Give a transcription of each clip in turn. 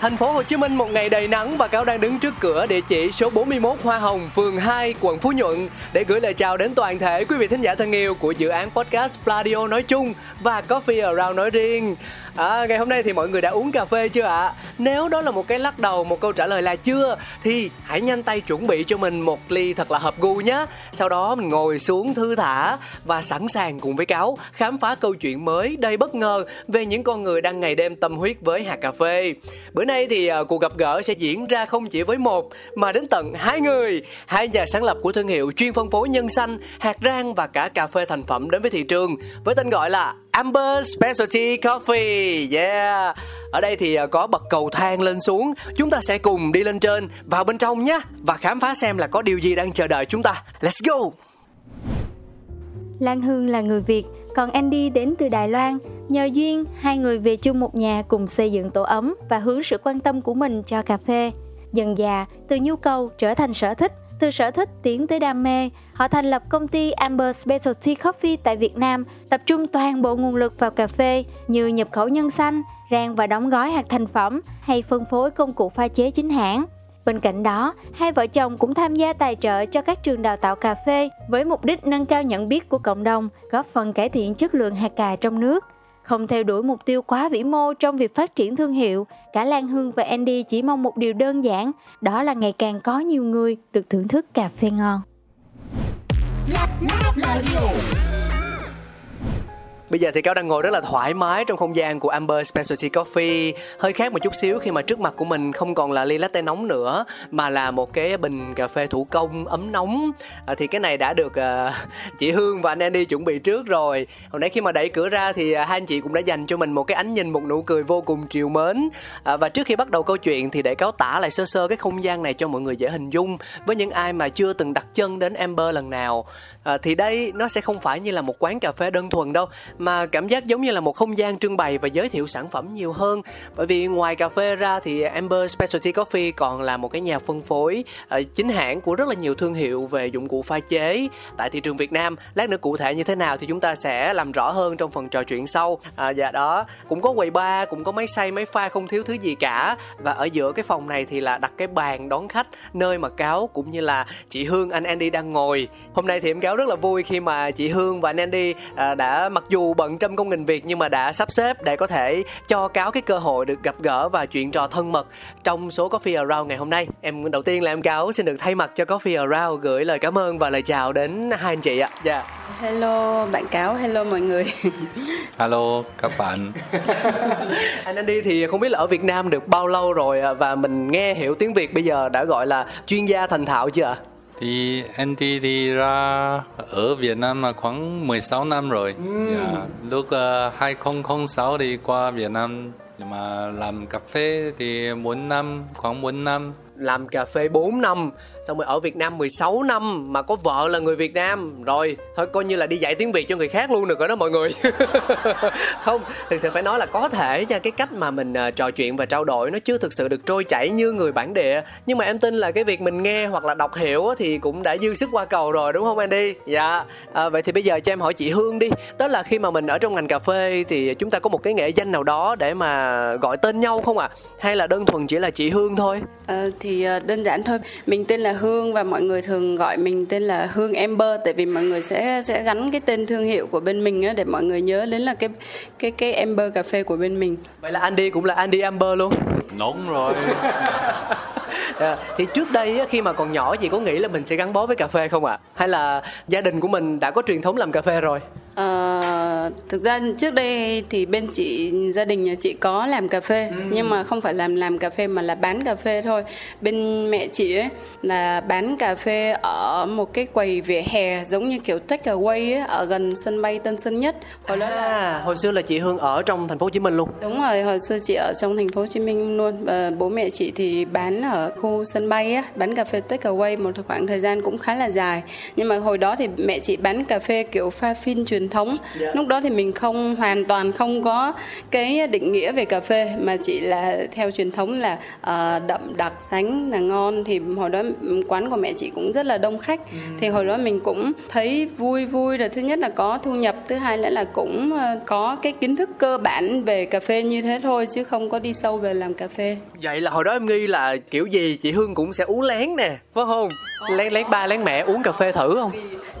Thành phố Hồ Chí Minh một ngày đầy nắng và Cáo đang đứng trước cửa địa chỉ số 41 Hoa Hồng, phường 2, quận Phú Nhuận để gửi lời chào đến toàn thể quý vị thính giả thân yêu của dự án podcast Pladio nói chung và Coffee Around nói riêng. À, ngày hôm nay thì mọi người đã uống cà phê chưa ạ? Nếu đó là một cái lắc đầu, một câu trả lời là chưa thì hãy nhanh tay chuẩn bị cho mình một ly thật là hợp gu nhé. Sau đó mình ngồi xuống thư thả và sẵn sàng cùng với Cáo khám phá câu chuyện mới đầy bất ngờ về những con người đang ngày đêm tâm huyết với hạt cà phê. Bữa nay thì à, cuộc gặp gỡ sẽ diễn ra không chỉ với một mà đến tận hai người, hai nhà sáng lập của thương hiệu chuyên phân phối nhân xanh, hạt rang và cả cà phê thành phẩm đến với thị trường với tên gọi là Amber Specialty Coffee. Yeah. Ở đây thì à, có bậc cầu thang lên xuống, chúng ta sẽ cùng đi lên trên vào bên trong nhé và khám phá xem là có điều gì đang chờ đợi chúng ta. Let's go. Lan Hương là người Việt, còn Andy đến từ Đài Loan. Nhờ duyên, hai người về chung một nhà cùng xây dựng tổ ấm và hướng sự quan tâm của mình cho cà phê. Dần dà, từ nhu cầu trở thành sở thích, từ sở thích tiến tới đam mê, họ thành lập công ty Amber Specialty Coffee tại Việt Nam, tập trung toàn bộ nguồn lực vào cà phê như nhập khẩu nhân xanh, rang và đóng gói hạt thành phẩm hay phân phối công cụ pha chế chính hãng. Bên cạnh đó, hai vợ chồng cũng tham gia tài trợ cho các trường đào tạo cà phê với mục đích nâng cao nhận biết của cộng đồng, góp phần cải thiện chất lượng hạt cà trong nước. Không theo đuổi mục tiêu quá vĩ mô trong việc phát triển thương hiệu, cả Lan Hương và Andy chỉ mong một điều đơn giản, đó là ngày càng có nhiều người được thưởng thức cà phê ngon. Bây giờ thì Cáo đang ngồi rất là thoải mái trong không gian của Amber Specialty Coffee. Hơi khác một chút xíu khi mà trước mặt của mình không còn là ly latte nóng nữa Mà là một cái bình cà phê thủ công ấm nóng. À, Thì cái này đã được uh, chị Hương và anh Andy chuẩn bị trước rồi. Hồi nãy khi mà đẩy cửa ra thì à, hai anh chị cũng đã dành cho mình một cái ánh nhìn, một nụ cười vô cùng triều mến. À, Và trước khi bắt đầu câu chuyện thì để Cáo tả lại sơ sơ cái không gian này cho mọi người dễ hình dung Với những ai mà chưa từng đặt chân đến Amber lần nào à, Thì đây nó sẽ không phải như là một quán cà phê đơn thuần đâu mà cảm giác giống như là một không gian trưng bày và giới thiệu sản phẩm nhiều hơn. Bởi vì ngoài cà phê ra thì Amber Specialty Coffee còn là một cái nhà phân phối à, chính hãng của rất là nhiều thương hiệu về dụng cụ pha chế tại thị trường Việt Nam. Lát nữa cụ thể như thế nào thì chúng ta sẽ làm rõ hơn trong phần trò chuyện sau. À, và đó cũng có quầy bar cũng có máy xay máy pha không thiếu thứ gì cả. Và ở giữa cái phòng này thì là đặt cái bàn đón khách nơi mà cáo cũng như là chị Hương anh Andy đang ngồi. Hôm nay thì em cáo rất là vui khi mà chị Hương và anh Andy à, đã mặc dù bận trăm công nghìn việc nhưng mà đã sắp xếp để có thể cho cáo cái cơ hội được gặp gỡ và chuyện trò thân mật trong số Coffee Around ngày hôm nay. Em đầu tiên là em cáo xin được thay mặt cho Coffee Around gửi lời cảm ơn và lời chào đến hai anh chị ạ. Dạ. Yeah. Hello bạn cáo, hello mọi người. Hello các bạn. anh Andy thì không biết là ở Việt Nam được bao lâu rồi ạ? và mình nghe hiểu tiếng Việt bây giờ đã gọi là chuyên gia thành thạo chưa ạ? Thì Andy đi ra ở Việt Nam là khoảng 16 năm rồi. Ừ. Dạ, lúc uh, 2006 đi qua Việt Nam mà làm cà phê thì 4 năm, khoảng 4 năm làm cà phê 4 năm xong rồi ở Việt Nam 16 năm mà có vợ là người Việt Nam. Rồi thôi coi như là đi dạy tiếng Việt cho người khác luôn được rồi đó mọi người. Không thực sự phải nói là có thể nha cái cách mà mình ờ, trò chuyện và trao đổi nó chưa thực sự được trôi chảy như người bản địa. Nhưng mà em tin là cái việc mình nghe hoặc là đọc hiểu thì cũng đã dư sức qua cầu rồi đúng không Andy? Dạ. À, vậy thì bây giờ cho em hỏi chị Hương đi. Đó là khi mà mình ở trong ngành cà phê thì chúng ta có một cái nghệ danh nào đó để mà gọi tên nhau không ạ? À? hay là đơn thuần chỉ là chị Hương thôi? Ờ, thì thì ờ, đơn giản thôi. Mình tên là hương và mọi người thường gọi mình tên là hương amber tại vì mọi người sẽ sẽ gắn cái tên thương hiệu của bên mình á để mọi người nhớ đến là cái cái cái amber cà phê của bên mình. Vậy là Andy cũng là Andy Amber luôn. Đúng rồi. À, thì trước đây khi mà còn nhỏ chị có nghĩ là mình sẽ gắn bó với cà phê không ạ? Hay là gia đình của mình đã có truyền thống làm cà phê rồi? Ờ, thực ra trước đây thì bên chị gia đình nhà chị có làm cà phê nhưng mà không phải làm làm cà phê mà là bán cà phê thôi bên mẹ chị ấy là bán cà phê ở một cái quầy vỉa hè giống như kiểu take away ấy, ở gần sân bay Tân Sơn Nhất hồi đó là À, hồi xưa là chị Hương ở trong thành phố Hồ Chí Minh luôn. Đúng rồi, hồi xưa chị ở trong thành phố Hồ Chí Minh luôn và bố mẹ chị thì bán ở khu sân bay á, bán cà phê take away một khoảng thời gian cũng khá là dài. Nhưng mà hồi đó thì mẹ chị bán cà phê kiểu pha phin truyền thống. Lúc đó thì mình không hoàn toàn không có cái định nghĩa về cà phê mà chỉ là theo truyền thống là ờ, đậm đặc sánh là ngon thì hồi đó quán của mẹ chị cũng rất là đông khách. Thì hồi đó mình cũng thấy vui vui là thứ nhất là có thu nhập, thứ hai nữa là cũng ờ, có cái kiến thức cơ bản về cà phê như thế thôi chứ không có đi sâu về làm cà phê. Vậy là hồi đó em nghi là kiểu gì chị Hương cũng sẽ uống lén nè, phải không? Lén lén ba lén mẹ uống cà phê thử không?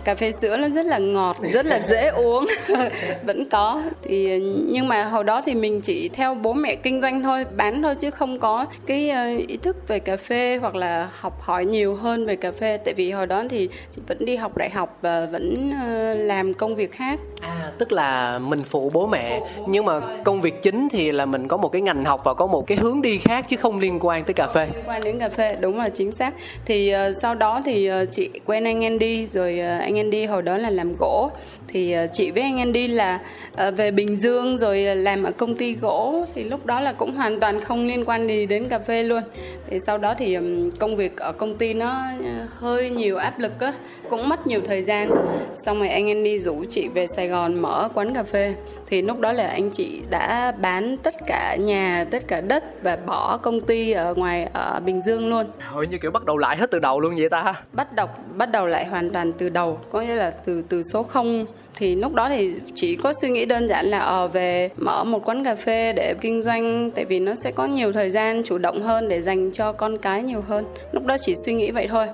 Cà phê sữa nó rất là ngọt rất là dễ uống vẫn có. Thì nhưng mà hồi đó thì mình chỉ theo bố mẹ kinh doanh thôi bán thôi chứ không có cái ờ, ý thức về cà phê hoặc là học hỏi nhiều hơn về cà phê. Tại vì hồi đó thì chị vẫn đi học đại học và vẫn ờ, làm công việc khác. À, tức là mình phụ bố mẹ nhưng mà công việc chính thì là mình có một cái ngành học và có một cái hướng đi khác chứ không liên quan tới cà phê. liên quan đến cà phê đúng là chính xác. Thì uh, sau đó thì uh, chị quen anh Andy rồi uh, anh em đi hồi đó là làm gỗ thì uh, chị với anh Andy là uh, về Bình Dương rồi uh, làm ở công ty gỗ. Thì lúc đó là cũng hoàn toàn không liên quan gì đến cà phê luôn. Thì sau đó thì công việc ở công ty nó hơi nhiều áp lực á cũng mất nhiều thời gian. Xong rồi anh Andy rủ chị về Sài Gòn mở quán cà phê. Thì lúc đó là anh chị đã bán tất cả nhà tất cả đất và bỏ công ty ở ngoài ở Bình Dương luôn. Hồi như kiểu bắt đầu lại hết từ đầu luôn vậy ta. bắt đầu bắt đầu lại hoàn toàn từ đầu có nghĩa là từ từ số 0 thì lúc đó thì chỉ có suy nghĩ đơn giản là ở về mở một quán cà phê để kinh doanh, tại vì nó sẽ có nhiều thời gian chủ động hơn để dành cho con cái nhiều hơn. Lúc đó chỉ suy nghĩ vậy thôi.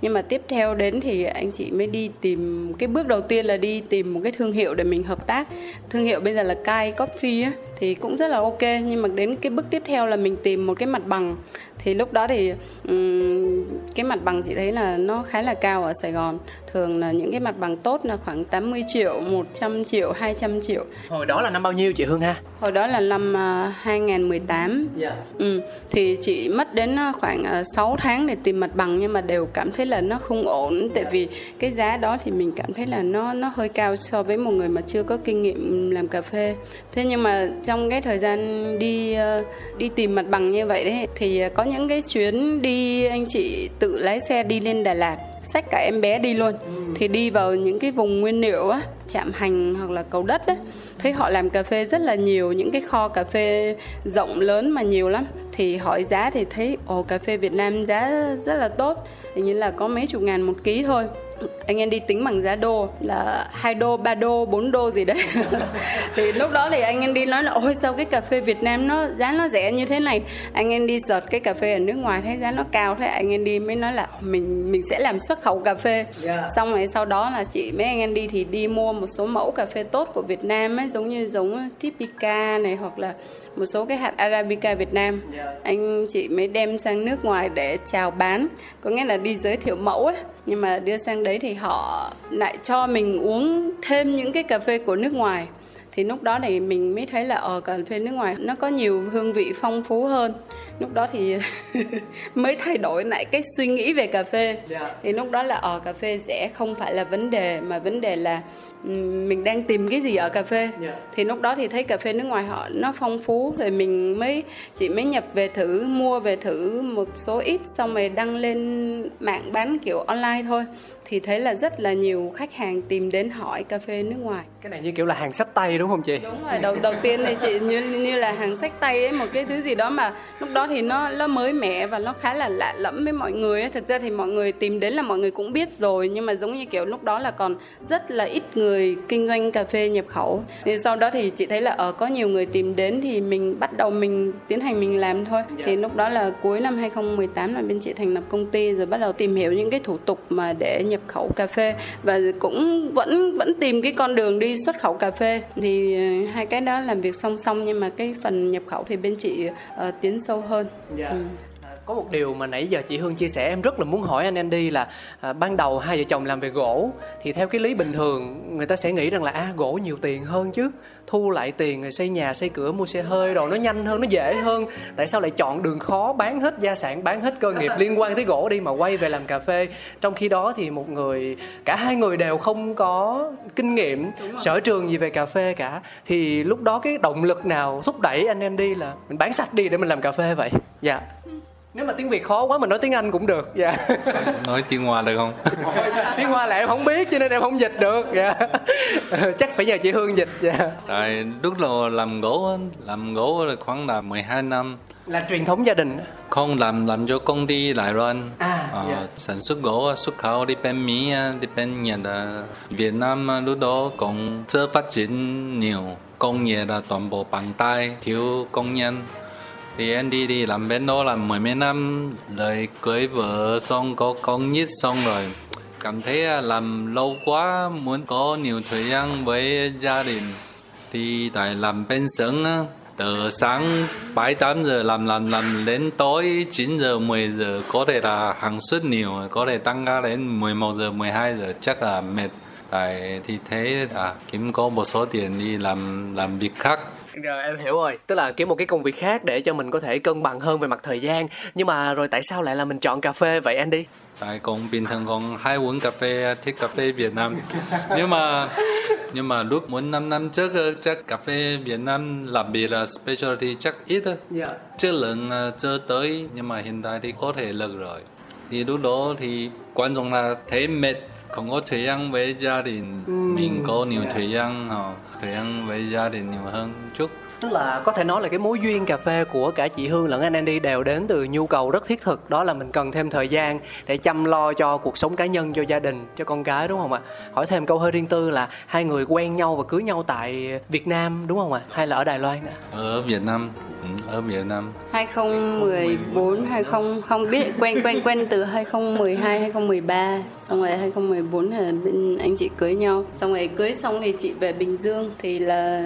Nhưng mà tiếp theo đến thì anh chị mới đi tìm, cái bước đầu tiên là đi tìm một cái thương hiệu để mình hợp tác. Thương hiệu bây giờ là Kai Coffee á, thì cũng rất là ok. Nhưng mà đến cái bước tiếp theo là mình tìm một cái mặt bằng thì lúc đó thì ừm, cái mặt bằng chị thấy là nó khá là cao ở Sài Gòn thường là những cái mặt bằng tốt là khoảng 80 triệu 100 triệu 200 triệu Hồi đó là năm bao nhiêu chị Hương ha? hồi đó là năm à, 2018 Dạ. Ừ, thì chị mất đến à, khoảng à, 6 tháng để tìm mặt bằng nhưng mà đều cảm thấy là nó không ổn tại vì cái giá đó thì mình cảm thấy là nó nó hơi cao so với một người mà chưa có kinh nghiệm làm cà phê. Thế nhưng mà trong cái thời gian đi à, đi tìm mặt bằng như vậy đấy thì có những cái chuyến đi anh chị tự lái xe đi lên Đà Lạt xách cả em bé đi luôn. Thì đi vào những cái vùng nguyên liệu á chạm hành hoặc là cầu đất á thấy họ làm cà phê rất là nhiều những cái kho cà phê rộng lớn mà nhiều lắm. Thì hỏi giá thì thấy ồ cà phê Việt Nam giá rất là tốt hình như là có mấy chục ngàn một ký thôi anh em đi tính bằng giá đô là hai đô, 3 đô, 4 đô gì đấy. Thì lúc đó thì anh em đi nói là ôi sao cái cà phê Việt Nam nó giá nó rẻ như thế này? Anh em đi search cái cà phê ở nước ngoài thấy giá nó cao thế anh em đi mới nói là mình mình sẽ làm xuất khẩu cà phê. Yeah. xong rồi sau đó là chị mấy anh em đi thì đi mua một số mẫu cà phê tốt của Việt Nam ấy giống như giống Tipica này hoặc là một số cái hạt Arabica Việt Nam. Anh chị mới đem sang nước ngoài để chào bán có nghĩa là đi giới thiệu mẫu ấy. Nhưng mà đưa sang đấy thì họ lại cho mình uống thêm những cái cà phê của nước ngoài. Thì lúc đó thì mình mới thấy là ở cà phê nước ngoài nó có nhiều hương vị phong phú hơn. Lúc đó thì mới thay đổi lại cái suy nghĩ về cà phê. Dạ. thì lúc đó là ở cà phê rẻ không phải là vấn đề mà vấn đề là mình đang tìm cái gì ở cà phê Dạ. thì lúc đó thì thấy cà phê nước ngoài họ nó phong phú rồi mình mới chị mới nhập về thử mua về thử một số ít xong rồi đăng lên mạng bán kiểu online thôi thì thấy là rất là nhiều khách hàng tìm đến hỏi cà phê nước ngoài Cái này như kiểu là hàng sách tay đúng đúng không chị đúng rồi đầu đầu tiên thì chị như như là hàng sách tay ấy một cái thứ gì đó mà lúc đó thì nó nó mới mẻ và nó khá là lạ lẫm với mọi người ấy. thực ra thì mọi người tìm đến là mọi người cũng biết rồi nhưng mà giống như kiểu lúc đó là còn rất là ít người kinh doanh cà phê nhập khẩu. Thì sau đó thì chị thấy là ở có nhiều người tìm đến thì mình bắt đầu mình tiến hành mình làm thôi. Thì lúc đó là cuối năm 2018 là bên chị thành lập công ty rồi bắt đầu tìm hiểu những cái thủ tục mà để nhập khẩu cà phê. Và cũng vẫn vẫn tìm cái con đường đi xuất khẩu cà phê. Thì ờ, hai cái đó làm việc song song nhưng mà cái phần nhập khẩu thì bên chị uh, tiến sâu hơn. Dạ. ừ có một điều mà nãy giờ chị Hương chia sẻ em rất là muốn hỏi anh Andy là à, ban đầu hai vợ chồng làm về gỗ thì theo cái lý bình thường người ta sẽ nghĩ rằng là à gỗ nhiều tiền hơn chứ thu lại tiền rồi xây nhà xây cửa mua xe hơi rồi nó nhanh hơn nó dễ hơn. Tại sao lại chọn đường khó bán hết gia sản bán hết cơ nghiệp liên quan tới gỗ đi mà quay về làm cà phê? Trong khi đó thì một người cả hai người đều không có kinh nghiệm sở trường gì về cà phê cả. Thì lúc đó cái động lực nào thúc đẩy anh Andy là mình bán sạch đi để mình làm cà phê vậy? Dạ. Yeah nếu mà tiếng việt khó quá mình nói tiếng anh cũng được dạ yeah. nói tiếng hoa được không tiếng hoa là em không biết cho nên em không dịch được dạ yeah. chắc phải nhờ chị hương dịch dạ yeah. tại lúc đầu làm gỗ làm gỗ là khoảng là 12 năm là truyền thống gia đình không làm làm cho công ty Đài Loan à, ờ, yeah. sản xuất gỗ xuất khẩu đi bên Mỹ đi bên Nhật Việt Nam lúc đó cũng chưa phát triển nhiều công nghiệp là toàn bộ bằng tay thiếu công nhân thì em đi thì làm bên đó là mười mấy năm rồi cưới vợ xong có con nhít xong rồi. Cảm thấy à, làm lâu quá, muốn có nhiều thời gian với gia đình. Thì tại làm bên sớm từ sáng 7 8 giờ làm làm làm đến tối 9 giờ 10 giờ, có thể là hàng suất nhiều, có thể tăng ca đến 11 giờ 12 giờ, chắc là mệt. Tại thì thế à kiếm có một số tiền đi làm làm việc khác rồi em hiểu rồi. Tức là kiếm một cái công việc khác để cho mình có thể cân bằng hơn về mặt thời gian. Nhưng mà rồi tại sao lại là mình chọn cà phê vậy Andy tại cũng bình thường còn hai uống cà phê thích cà phê Việt Nam. Nhưng mà nhưng mà lúc muốn năm năm trước chắc cà phê Việt Nam làm biệt là specialty chắc ít thôi. Yeah. Dạ. chất lượng ờ, chưa tới nhưng mà hiện tại thì có thể lực rồi. Thì lúc đó thì quan trọng là thấy mệt không có thời gian với gia đình. Ừ. mình có nhiều yeah. thời gian thời gian với gia đình nhiều hơn chút. Tức là có thể nói là cái mối duyên cà phê của cả chị Hương lẫn anh Andy đều đến từ nhu cầu rất thiết thực. Đó là mình cần thêm thời gian để chăm lo cho cuộc sống cá nhân cho gia đình cho con cái đúng không ạ? Hỏi thêm câu hơi riêng tư là hai người quen nhau và cưới nhau tại Việt Nam đúng không ạ? Hay là ở Đài Loan ạ ở Việt Nam ở Việt Nam 2014 20 không biết quen quen quen từ 2012 2013 xong rồi 2014 là bên anh chị cưới nhau xong rồi cưới xong thì chị về Bình Dương thì là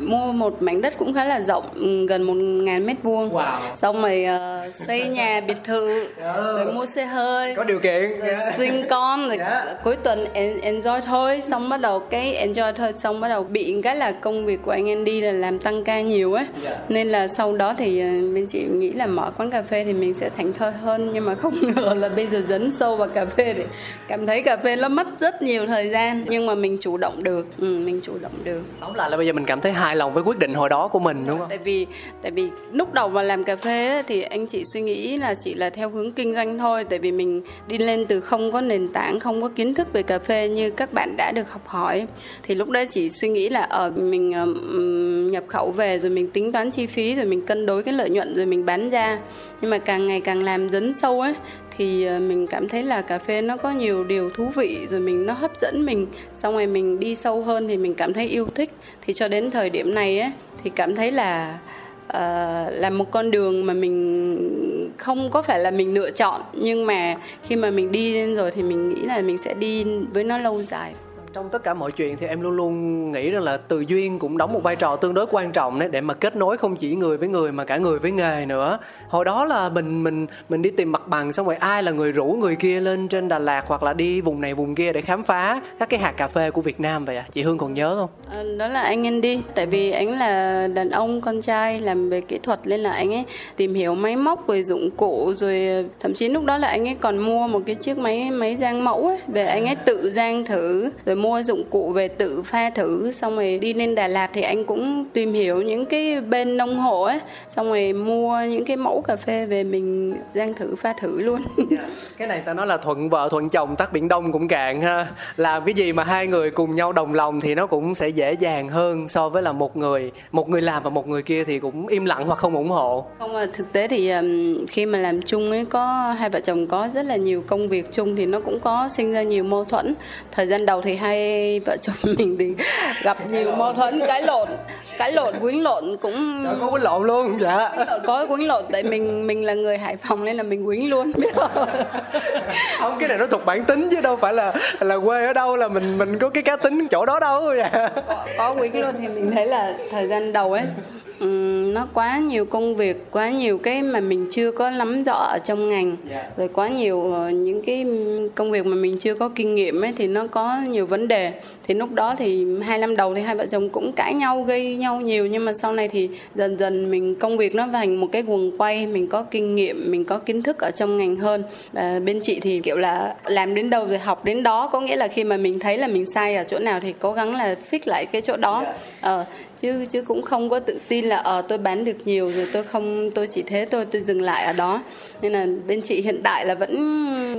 mua một mảnh đất cũng khá là rộng gần một ngàn mét vuông wow. xong rồi uh, xây nhà biệt thự rồi mua xe hơi có điều kiện rồi sinh con rồi yeah. Dạ. cuối tuần enjoy thôi xong bắt đầu cái enjoy thôi xong bắt đầu bị cái là công việc của anh Andy là làm tăng ca nhiều ấy yeah. Dạ. nên là sau đó thì ờ, bên chị nghĩ là mở quán cà phê thì mình sẽ thành thơi hơn. Nhưng mà không ngờ là bây giờ dấn sâu vào cà phê để cảm thấy cà phê nó mất rất nhiều thời gian. Nhưng mà mình chủ động được. Ừ, mình chủ động được. Tóm lại là bây giờ mình cảm thấy hài lòng với quyết định hồi đó của mình đúng không? Tại vì tại vì lúc đầu mà làm cà phê ấy, thì anh chị suy nghĩ là chỉ là theo hướng kinh doanh thôi. Tại vì mình đi lên từ không có nền tảng không có kiến thức về cà phê như các bạn đã được học hỏi. Thì lúc đó chỉ suy nghĩ là ở ờ, mình um, nhập khẩu về rồi mình tính toán chi phí rồi mình cân đối cái lợi nhuận rồi mình bán ra. Nhưng mà càng ngày càng làm dấn sâu ấy thì ờ, mình cảm thấy là cà phê nó có nhiều điều thú vị rồi mình nó hấp dẫn mình. Xong rồi mình đi sâu hơn thì mình cảm thấy yêu thích. Thì cho đến thời điểm này ấy thì cảm thấy là uh, là một con đường mà mình không có phải là mình lựa chọn. Nhưng mà khi mà mình đi lên rồi thì mình nghĩ là mình sẽ đi với nó lâu dài trong tất cả mọi chuyện thì em luôn luôn nghĩ rằng là từ duyên cũng đóng một vai trò tương đối quan trọng đấy để mà kết nối không chỉ người với người mà cả người với nghề nữa. Hồi đó là mình mình mình đi tìm mặt bằng xong rồi ai là người rủ người kia lên trên Đà Lạt hoặc là đi vùng này vùng kia để khám phá các cái hạt cà phê của Việt Nam vậy à chị Hương còn nhớ không? À, đó là anh anh đi tại vì anh là đàn ông con trai làm về kỹ thuật nên là anh ấy tìm hiểu máy móc rồi dụng cụ rồi thậm chí lúc đó là anh ấy còn mua một cái chiếc máy máy rang mẫu ấy về anh ấy tự rang thử rồi mua dụng cụ về tự pha thử xong rồi đi lên Đà Lạt thì anh cũng tìm hiểu những cái bên nông hộ ấy xong rồi mua những cái mẫu cà phê về mình rang thử pha thử luôn. Cái này ta nói là thuận vợ thuận chồng tắt biển đông cũng cạn ha. Làm cái gì mà hai người cùng nhau đồng lòng thì nó cũng sẽ dễ dàng hơn so với là một người một người làm và một người kia thì cũng im lặng hoặc không ủng hộ. Không mà thực tế thì khi mà làm chung ấy có hai vợ chồng có rất là nhiều công việc chung thì nó cũng có sinh ra nhiều mâu thuẫn. Thời gian đầu thì hai vợ chồng mình thì gặp nhiều mâu thuẫn cãi lộn cãi lộn quýnh lộn cũng Trời, có quýnh lộn luôn dạ. Có quýnh lộn tại mình mình là người hải phòng nên là mình quýnh luôn. Biết không không cái này nó thuộc bản tính chứ đâu phải là là quê ở đâu là mình mình có cái cá tính chỗ đó đâu dạ. Có, có quýnh luôn thì mình thấy là thời gian đầu ấy um, nó quá nhiều công việc quá nhiều cái mà mình chưa có nắm rõ ở trong ngành. Yeah. rồi quá nhiều uh, những cái công việc mà mình chưa có kinh nghiệm ấy thì nó có nhiều vấn đề. Thì lúc đó thì hai năm đầu thì hai vợ chồng cũng cãi nhau gây nhau nhiều. Nhưng mà sau này thì dần dần mình công việc nó thành một cái guồng quay. Mình có kinh nghiệm mình có kiến thức ở trong ngành hơn. Và bên chị thì kiểu là làm đến đâu rồi học đến đó. Có nghĩa là khi mà mình thấy là mình sai ở chỗ nào thì cố gắng là fix lại cái chỗ đó. Ờ, chứ chứ cũng không có tự tin là ờ tôi bán được nhiều rồi tôi không, tôi chỉ thế tôi tôi dừng lại ở đó. Nên là bên chị hiện tại là vẫn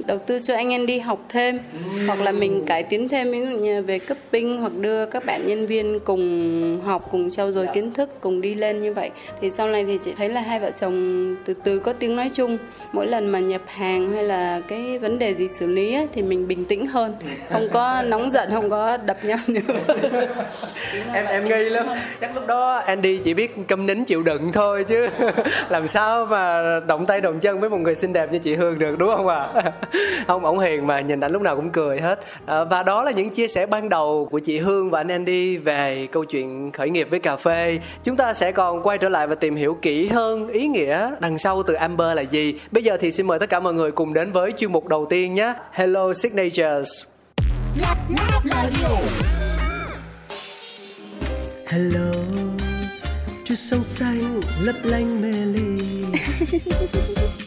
đầu tư cho anh em đi học thêm hoặc là mình cải tiến thêm ví dụ như về cấp binh hoặc đưa các bạn nhân viên cùng học cùng trau dồi kiến thức cùng đi lên như vậy. Thì sau này thì chị thấy là hai vợ chồng từ từ có tiếng nói chung. Mỗi lần mà nhập hàng hay là cái vấn đề gì xử lý ấy, thì mình bình tĩnh hơn. Không có nóng giận không có đập nhau nữa. Em em nghi lắm. Chắc lúc đó Andy chỉ biết câm nín chịu đựng thôi chứ. Làm sao mà động tay động chân với một người xinh đẹp như chị Hương được đúng không ạ? à? không ổng hiền mà nhìn ảnh lúc nào cũng cười hết. À, và đó là những chia sẻ ban đầu của chị Hương và anh Andy về câu chuyện khởi nghiệp với cà phê. Chúng ta sẽ còn quay trở lại và tìm hiểu kỹ hơn ý nghĩa đằng sau từ Amber là gì. Bây giờ thì xin mời tất cả mọi người cùng đến với chuyên mục đầu tiên nhé. Hello Signatures. Hello Chút sông xanh lấp lánh mê ly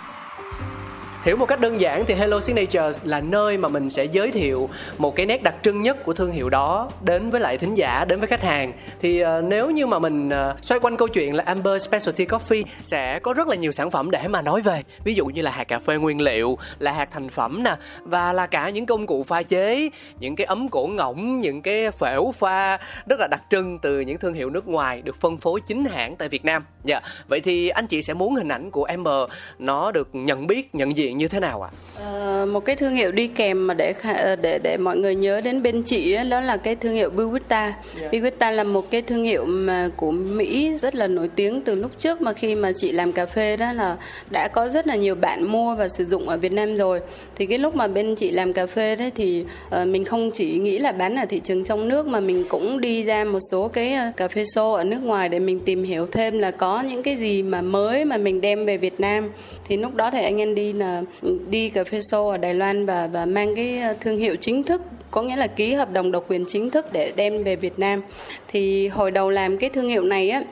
Hiểu một cách đơn giản thì Hello Signatures là nơi mà mình sẽ giới thiệu một cái nét đặc trưng nhất của thương hiệu đó đến với lại thính giả, đến với khách hàng. Thì uh, nếu như mà mình uh, xoay quanh câu chuyện là Amber Specialty Coffee sẽ có rất là nhiều sản phẩm để mà nói về. Ví dụ như là hạt cà phê nguyên liệu, là hạt thành phẩm nè và là cả những công cụ pha chế, những cái ấm cổ ngỗng, những cái phễu pha rất là đặc trưng từ những thương hiệu nước ngoài được phân phối chính hãng tại Việt Nam. Dạ. Vậy thì anh chị sẽ muốn hình ảnh của Amber nó được nhận biết, nhận diện như thế nào ạ? Ờ, một cái thương hiệu đi kèm mà để kha- để để mọi người nhớ đến bên chị ấy, đó là cái thương hiệu Biwita. Biwita là một cái thương hiệu mà của Mỹ rất là nổi tiếng từ lúc trước mà khi mà chị làm cà phê đó là đã có rất là nhiều bạn mua và sử dụng ở Việt Nam rồi. Thì cái lúc mà bên chị làm cà phê đấy thì ờ, mình không chỉ nghĩ là bán ở thị trường trong nước mà mình cũng đi ra một số cái ờ, cà phê show ở nước ngoài để mình tìm hiểu thêm là có những cái gì mà mới mà mình đem về Việt Nam. Thì lúc đó thì anh em đi là đi cà phê show ở Đài Loan và và mang cái ờ, thương hiệu chính thức, có nghĩa là ký hợp đồng độc quyền chính thức để đem về Việt Nam. Thì hồi đầu làm cái thương hiệu này á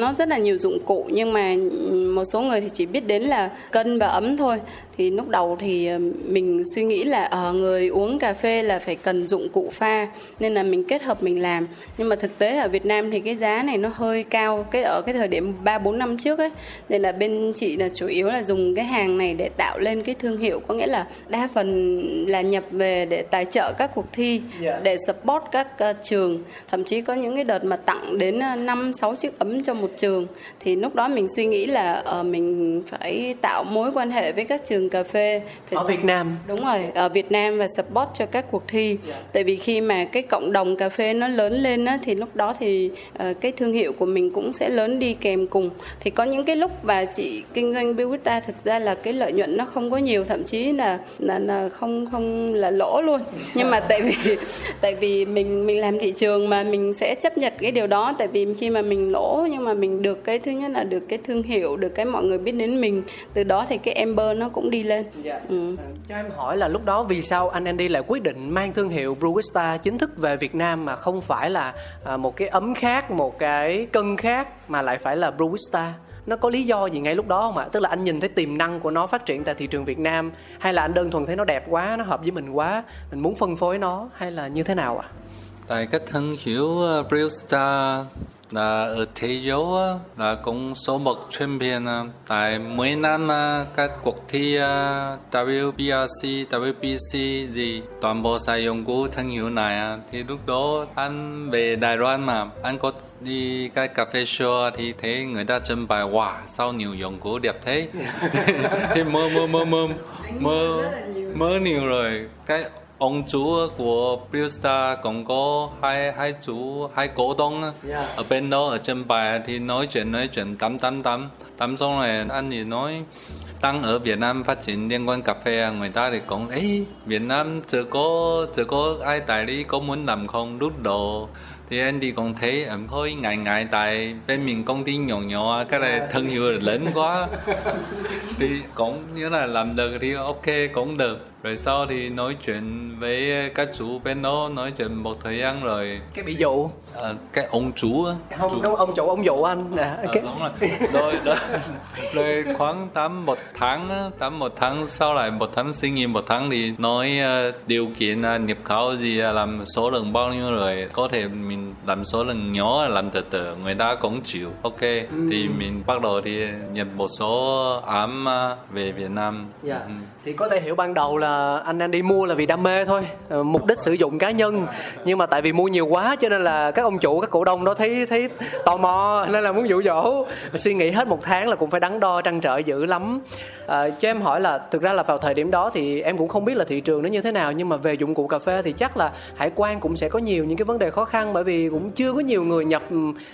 nó rất là nhiều dụng cụ nhưng mà một số người thì chỉ biết đến là cân và ấm thôi thì lúc đầu thì ờ, mình suy nghĩ là ở người uống cà phê là phải cần dụng cụ pha nên là mình kết hợp mình làm. Nhưng mà thực tế ở Việt Nam thì cái giá này nó hơi cao cái ở cái thời điểm 3 4 năm trước ấy. Nên là bên chị là chủ yếu là dùng cái hàng này để tạo lên cái thương hiệu có nghĩa là đa phần là nhập về để tài trợ các cuộc thi Dạ. để support các ờ, trường. Thậm chí có những cái đợt mà tặng đến ờ, năm sáu chiếc ấm cho một trường. Thì lúc đó mình suy nghĩ là ờ, mình phải tạo mối quan hệ với các trường cà phê phải Ở Việt Nam Đúng rồi, ở Việt Nam và support cho các cuộc thi. Tại vì khi mà cái cộng đồng cà phê nó lớn lên á, thì lúc đó thì ờ, cái thương hiệu của mình cũng sẽ lớn đi kèm cùng. Thì có những cái lúc mà chị kinh doanh Biwita thực ra là cái lợi nhuận nó không có nhiều, thậm chí là là, là không không là lỗ luôn. Nhưng mà tại vì tại vì mình mình làm thị trường mà mình sẽ chấp nhận cái điều đó. Tại vì khi mà mình lỗ nhưng mà mình được cái thứ nhất là được cái thương hiệu được cái mọi người biết đến mình từ đó thì cái Amber nó cũng đi lên Dạ. Ừ. Cho em hỏi là lúc đó vì sao anh Andy lại quyết định mang thương hiệu Brewista chính thức về Việt Nam mà không phải là à, một cái ấm khác, một cái cân khác mà lại phải là Brewista? Nó có lý do gì ngay lúc đó không ạ? Tức là anh nhìn thấy tiềm năng của nó phát triển tại thị trường Việt Nam hay là anh đơn thuần thấy nó đẹp quá, nó hợp với mình quá, mình muốn phân phối nó hay là như thế nào ạ? Tại cái thương hiệu ờ, Brewstar là ở thế giới là cũng số một champion á. tại mỗi năm các cuộc thi á, WBRC, WBC gì toàn bộ sử dụng của thương hiệu này thì lúc đó anh về Đài Loan mà anh có đi cái cà phê show thì thấy người ta trình bày wow sao nhiều dụng cụ đẹp thế? Thì mơ mơ mơ mơ mơ mơ nhiều rồi. Cái ông chủ của Brewstar cũng có hai hai chủ hai cổ đông. Yeah. ở bên đó ở trên bài thì nói chuyện nói chuyện tắm tắm tắm. Tắm xong rồi anh thì nói đang ở Việt Nam phát triển liên quan cà phê à, người ta thì cũng ấy Việt Nam chưa có chưa có ai đại lý có muốn làm không? Lúc đầu thì anh thì cũng thấy em hơi ngại ngại tại bên mình công ty nhỏ nhỏ cái này thân hiệu lớn quá. Thì cũng như là làm được thì ok cũng được rồi sau thì nói chuyện với ờ, các chủ bên đó, nói chuyện một thời gian rồi Cái ví dụ. Ờ, cái ông chủ á Không, chủ- không ông chủ ông dụ anh. Nè, Ờ, cái... đúng rồi rồi đó rồi khoảng tầm một tháng á, tầm một tháng sau lại một tháng sinh nghỉ một tháng thì nói ờ, điều kiện ờ, nhập khẩu gì làm số lượng bao nhiêu rồi có thể mình làm số lượng nhỏ làm từ từ người ta cũng chịu ok thì mình bắt đầu thì nhập một số ám về Việt Nam Dạ. Ừ. Thì có thể hiểu ban đầu là anh đang đi mua là vì đam mê thôi, mục đích sử dụng cá nhân. Nhưng mà tại vì mua nhiều quá cho nên là các ông chủ, các cổ đông đó thấy thấy tò mò nên là muốn dụ dỗ. Suy nghĩ hết một tháng là cũng phải đắn đo trăn trở dữ lắm. À, cho em hỏi là thực ra là vào thời điểm đó thì em cũng không biết là thị trường nó như thế nào nhưng mà về dụng cụ cà phê thì chắc là hải quan cũng sẽ có nhiều những cái vấn đề khó khăn bởi vì cũng chưa có nhiều người nhập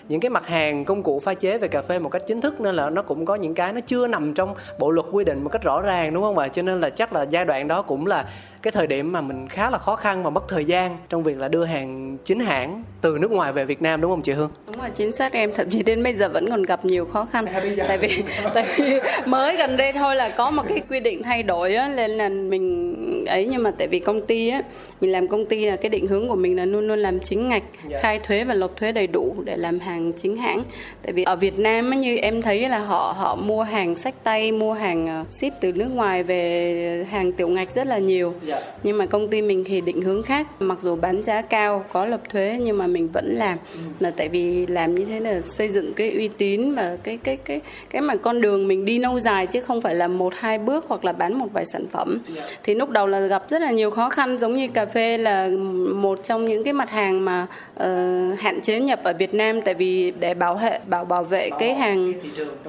những cái mặt hàng công cụ pha chế về cà phê một cách chính thức nên là nó cũng có những cái nó chưa nằm trong bộ luật quy định một cách rõ ràng đúng không ạ cho nên là chắc là giai đoạn đó cũng là cái thời điểm mà mình khá là khó khăn và mất thời gian trong việc là đưa hàng chính hãng từ nước ngoài về Việt Nam đúng không chị Hương? Đúng rồi, chính xác em. Thậm chí đến bây giờ vẫn còn gặp nhiều khó khăn. Tại vì tại vì mới gần đây thôi là có một cái quy định thay đổi á nên là mình ấy nhưng mà tại vì công ty á mình làm công ty là cái định hướng của mình là luôn luôn làm chính ngạch khai thuế và nộp thuế đầy đủ để làm hàng chính hãng. Tại vì ở Việt Nam á, như em thấy là họ họ mua hàng sách tay mua hàng ờ, ship từ nước ngoài về hàng tiểu ngạch rất là nhiều nhưng mà công ty mình thì định hướng khác. Mặc dù bán giá cao có lập thuế nhưng mà mình vẫn làm. Là tại vì làm như thế là xây dựng cái uy tín và cái cái cái cái mà con đường mình đi lâu dài chứ không phải là một hai bước hoặc là bán một vài sản phẩm. Thì lúc đầu là gặp rất là nhiều khó khăn giống như cà phê là một trong những cái mặt hàng mà ờ, hạn chế nhập ở Việt Nam. Tại vì để bảo hệ bảo bảo vệ cái hàng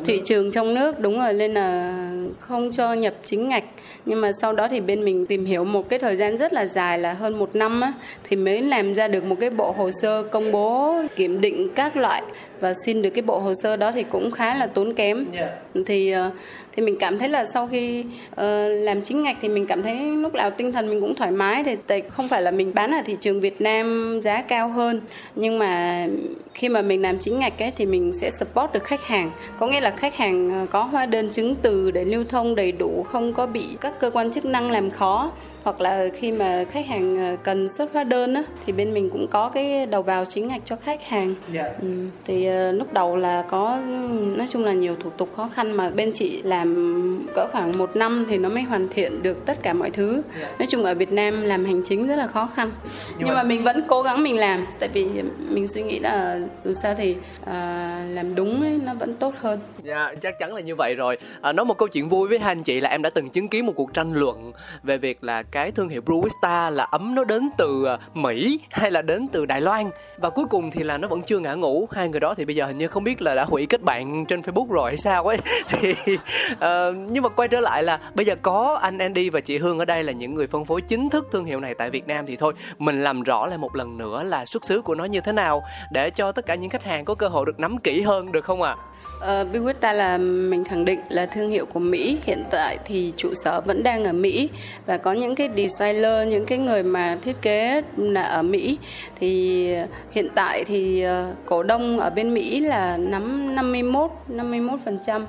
thị trường trong nước đúng rồi nên là không cho nhập chính ngạch. Nhưng mà sau đó thì bên mình tìm hiểu một cái thời gian rất là dài là hơn một năm á, thì mới làm ra được một cái bộ hồ sơ công bố kiểm định các loại và xin được cái bộ hồ sơ đó thì cũng khá là tốn kém. Thì ờ, thì mình cảm thấy là sau khi ờ, làm chính ngạch thì mình cảm thấy lúc nào tinh thần mình cũng thoải mái. Thì tại không phải là mình bán ở thị trường Việt Nam giá cao hơn nhưng mà khi mà mình làm chính ngạch ấy thì mình sẽ support được khách hàng. Có nghĩa là khách hàng ờ, có hóa đơn chứng từ để lưu thông đầy đủ không có bị các cơ quan chức năng làm khó. Hoặc là khi mà khách hàng cần xuất hóa đơn á, thì bên mình cũng có cái đầu vào chính ngạch cho khách hàng. Ừ. thì lúc đầu là có nói chung là nhiều thủ tục khó khăn mà bên chị làm cỡ khoảng một năm thì nó mới hoàn thiện được tất cả mọi thứ nói chung ở Việt Nam làm hành chính rất là khó khăn nhưng, mà mình vẫn cố gắng mình làm tại vì mình suy nghĩ là dù sao thì à, làm đúng ấy, nó vẫn tốt hơn Dạ, chắc chắn là như vậy rồi. À, nói một câu chuyện vui với hai anh chị là em đã từng chứng kiến một cuộc tranh luận về việc là cái thương hiệu Brewista là ấm nó đến từ à, Mỹ hay là đến từ Đài Loan và cuối cùng thì là nó vẫn chưa ngã ngũ. Hai người đó thì bây giờ hình như không biết là đã hủy kết bạn trên Facebook rồi hay sao ấy. Thì uh, nhưng mà quay trở lại là bây giờ có anh Andy và chị Hương ở đây là những người phân phối chính thức thương hiệu này tại Việt Nam thì thôi mình làm rõ lại một lần nữa là xuất xứ của nó như thế nào để cho tất cả những khách hàng có cơ hội được nắm kỹ hơn được không ạ? À? Uh, là mình khẳng định là thương hiệu của Mỹ. Hiện tại thì trụ sở vẫn đang ở Mỹ. Và có những cái designer những cái người mà thiết kế là ở Mỹ. Thì ờ, hiện tại thì ờ, cổ đông ở bên Mỹ là nắm 51 51%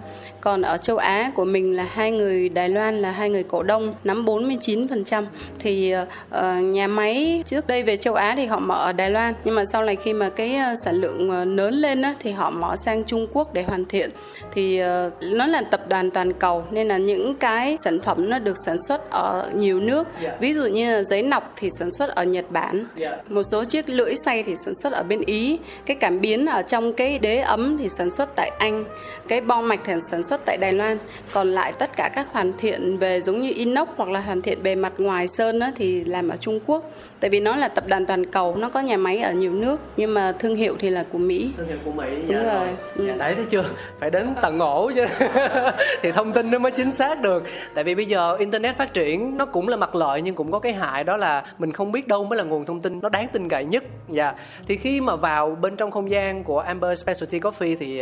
còn ở châu Á của mình là hai người Đài Loan là hai người cổ đông nắm 49% thì uh, nhà máy trước đây về châu Á thì họ mở ở Đài Loan. Nhưng mà sau này khi mà cái uh, sản lượng lớn lên á, thì họ mở sang Trung Quốc để hoàn thiện. Thì nó là tập đoàn toàn cầu nên là những cái sản phẩm nó được sản xuất ở nhiều nước. Ví dụ như giấy nọc thì sản xuất ở Nhật Bản. Một số chiếc lưỡi xay thì sản xuất ở bên Ý. Cái cảm biến ở trong cái đế ấm thì sản xuất tại Anh. Cái bo mạch thì sản xuất tại Đài Loan. Còn lại tất cả các hoàn thiện về giống như inox hoặc là hoàn thiện bề mặt ngoài sơn á, thì làm ở Trung Quốc. Tại vì nó là tập đoàn toàn cầu nó có nhà máy ở nhiều nước nhưng mà thương hiệu thì là của Mỹ. Thương hiệu của Mỹ Đúng dạ rồi. Ừ. Dạ, đấy thấy chưa? Phải đến tận ổ chứ. Thì thông tin nó mới chính xác được. Tại vì bây giờ internet phát triển nó cũng là mặt lợi nhưng cũng có cái hại đó là mình không biết đâu mới là nguồn thông tin nó đáng tin cậy nhất. Dạ. Thì khi mà vào bên trong không gian của Amber Specialty Coffee thì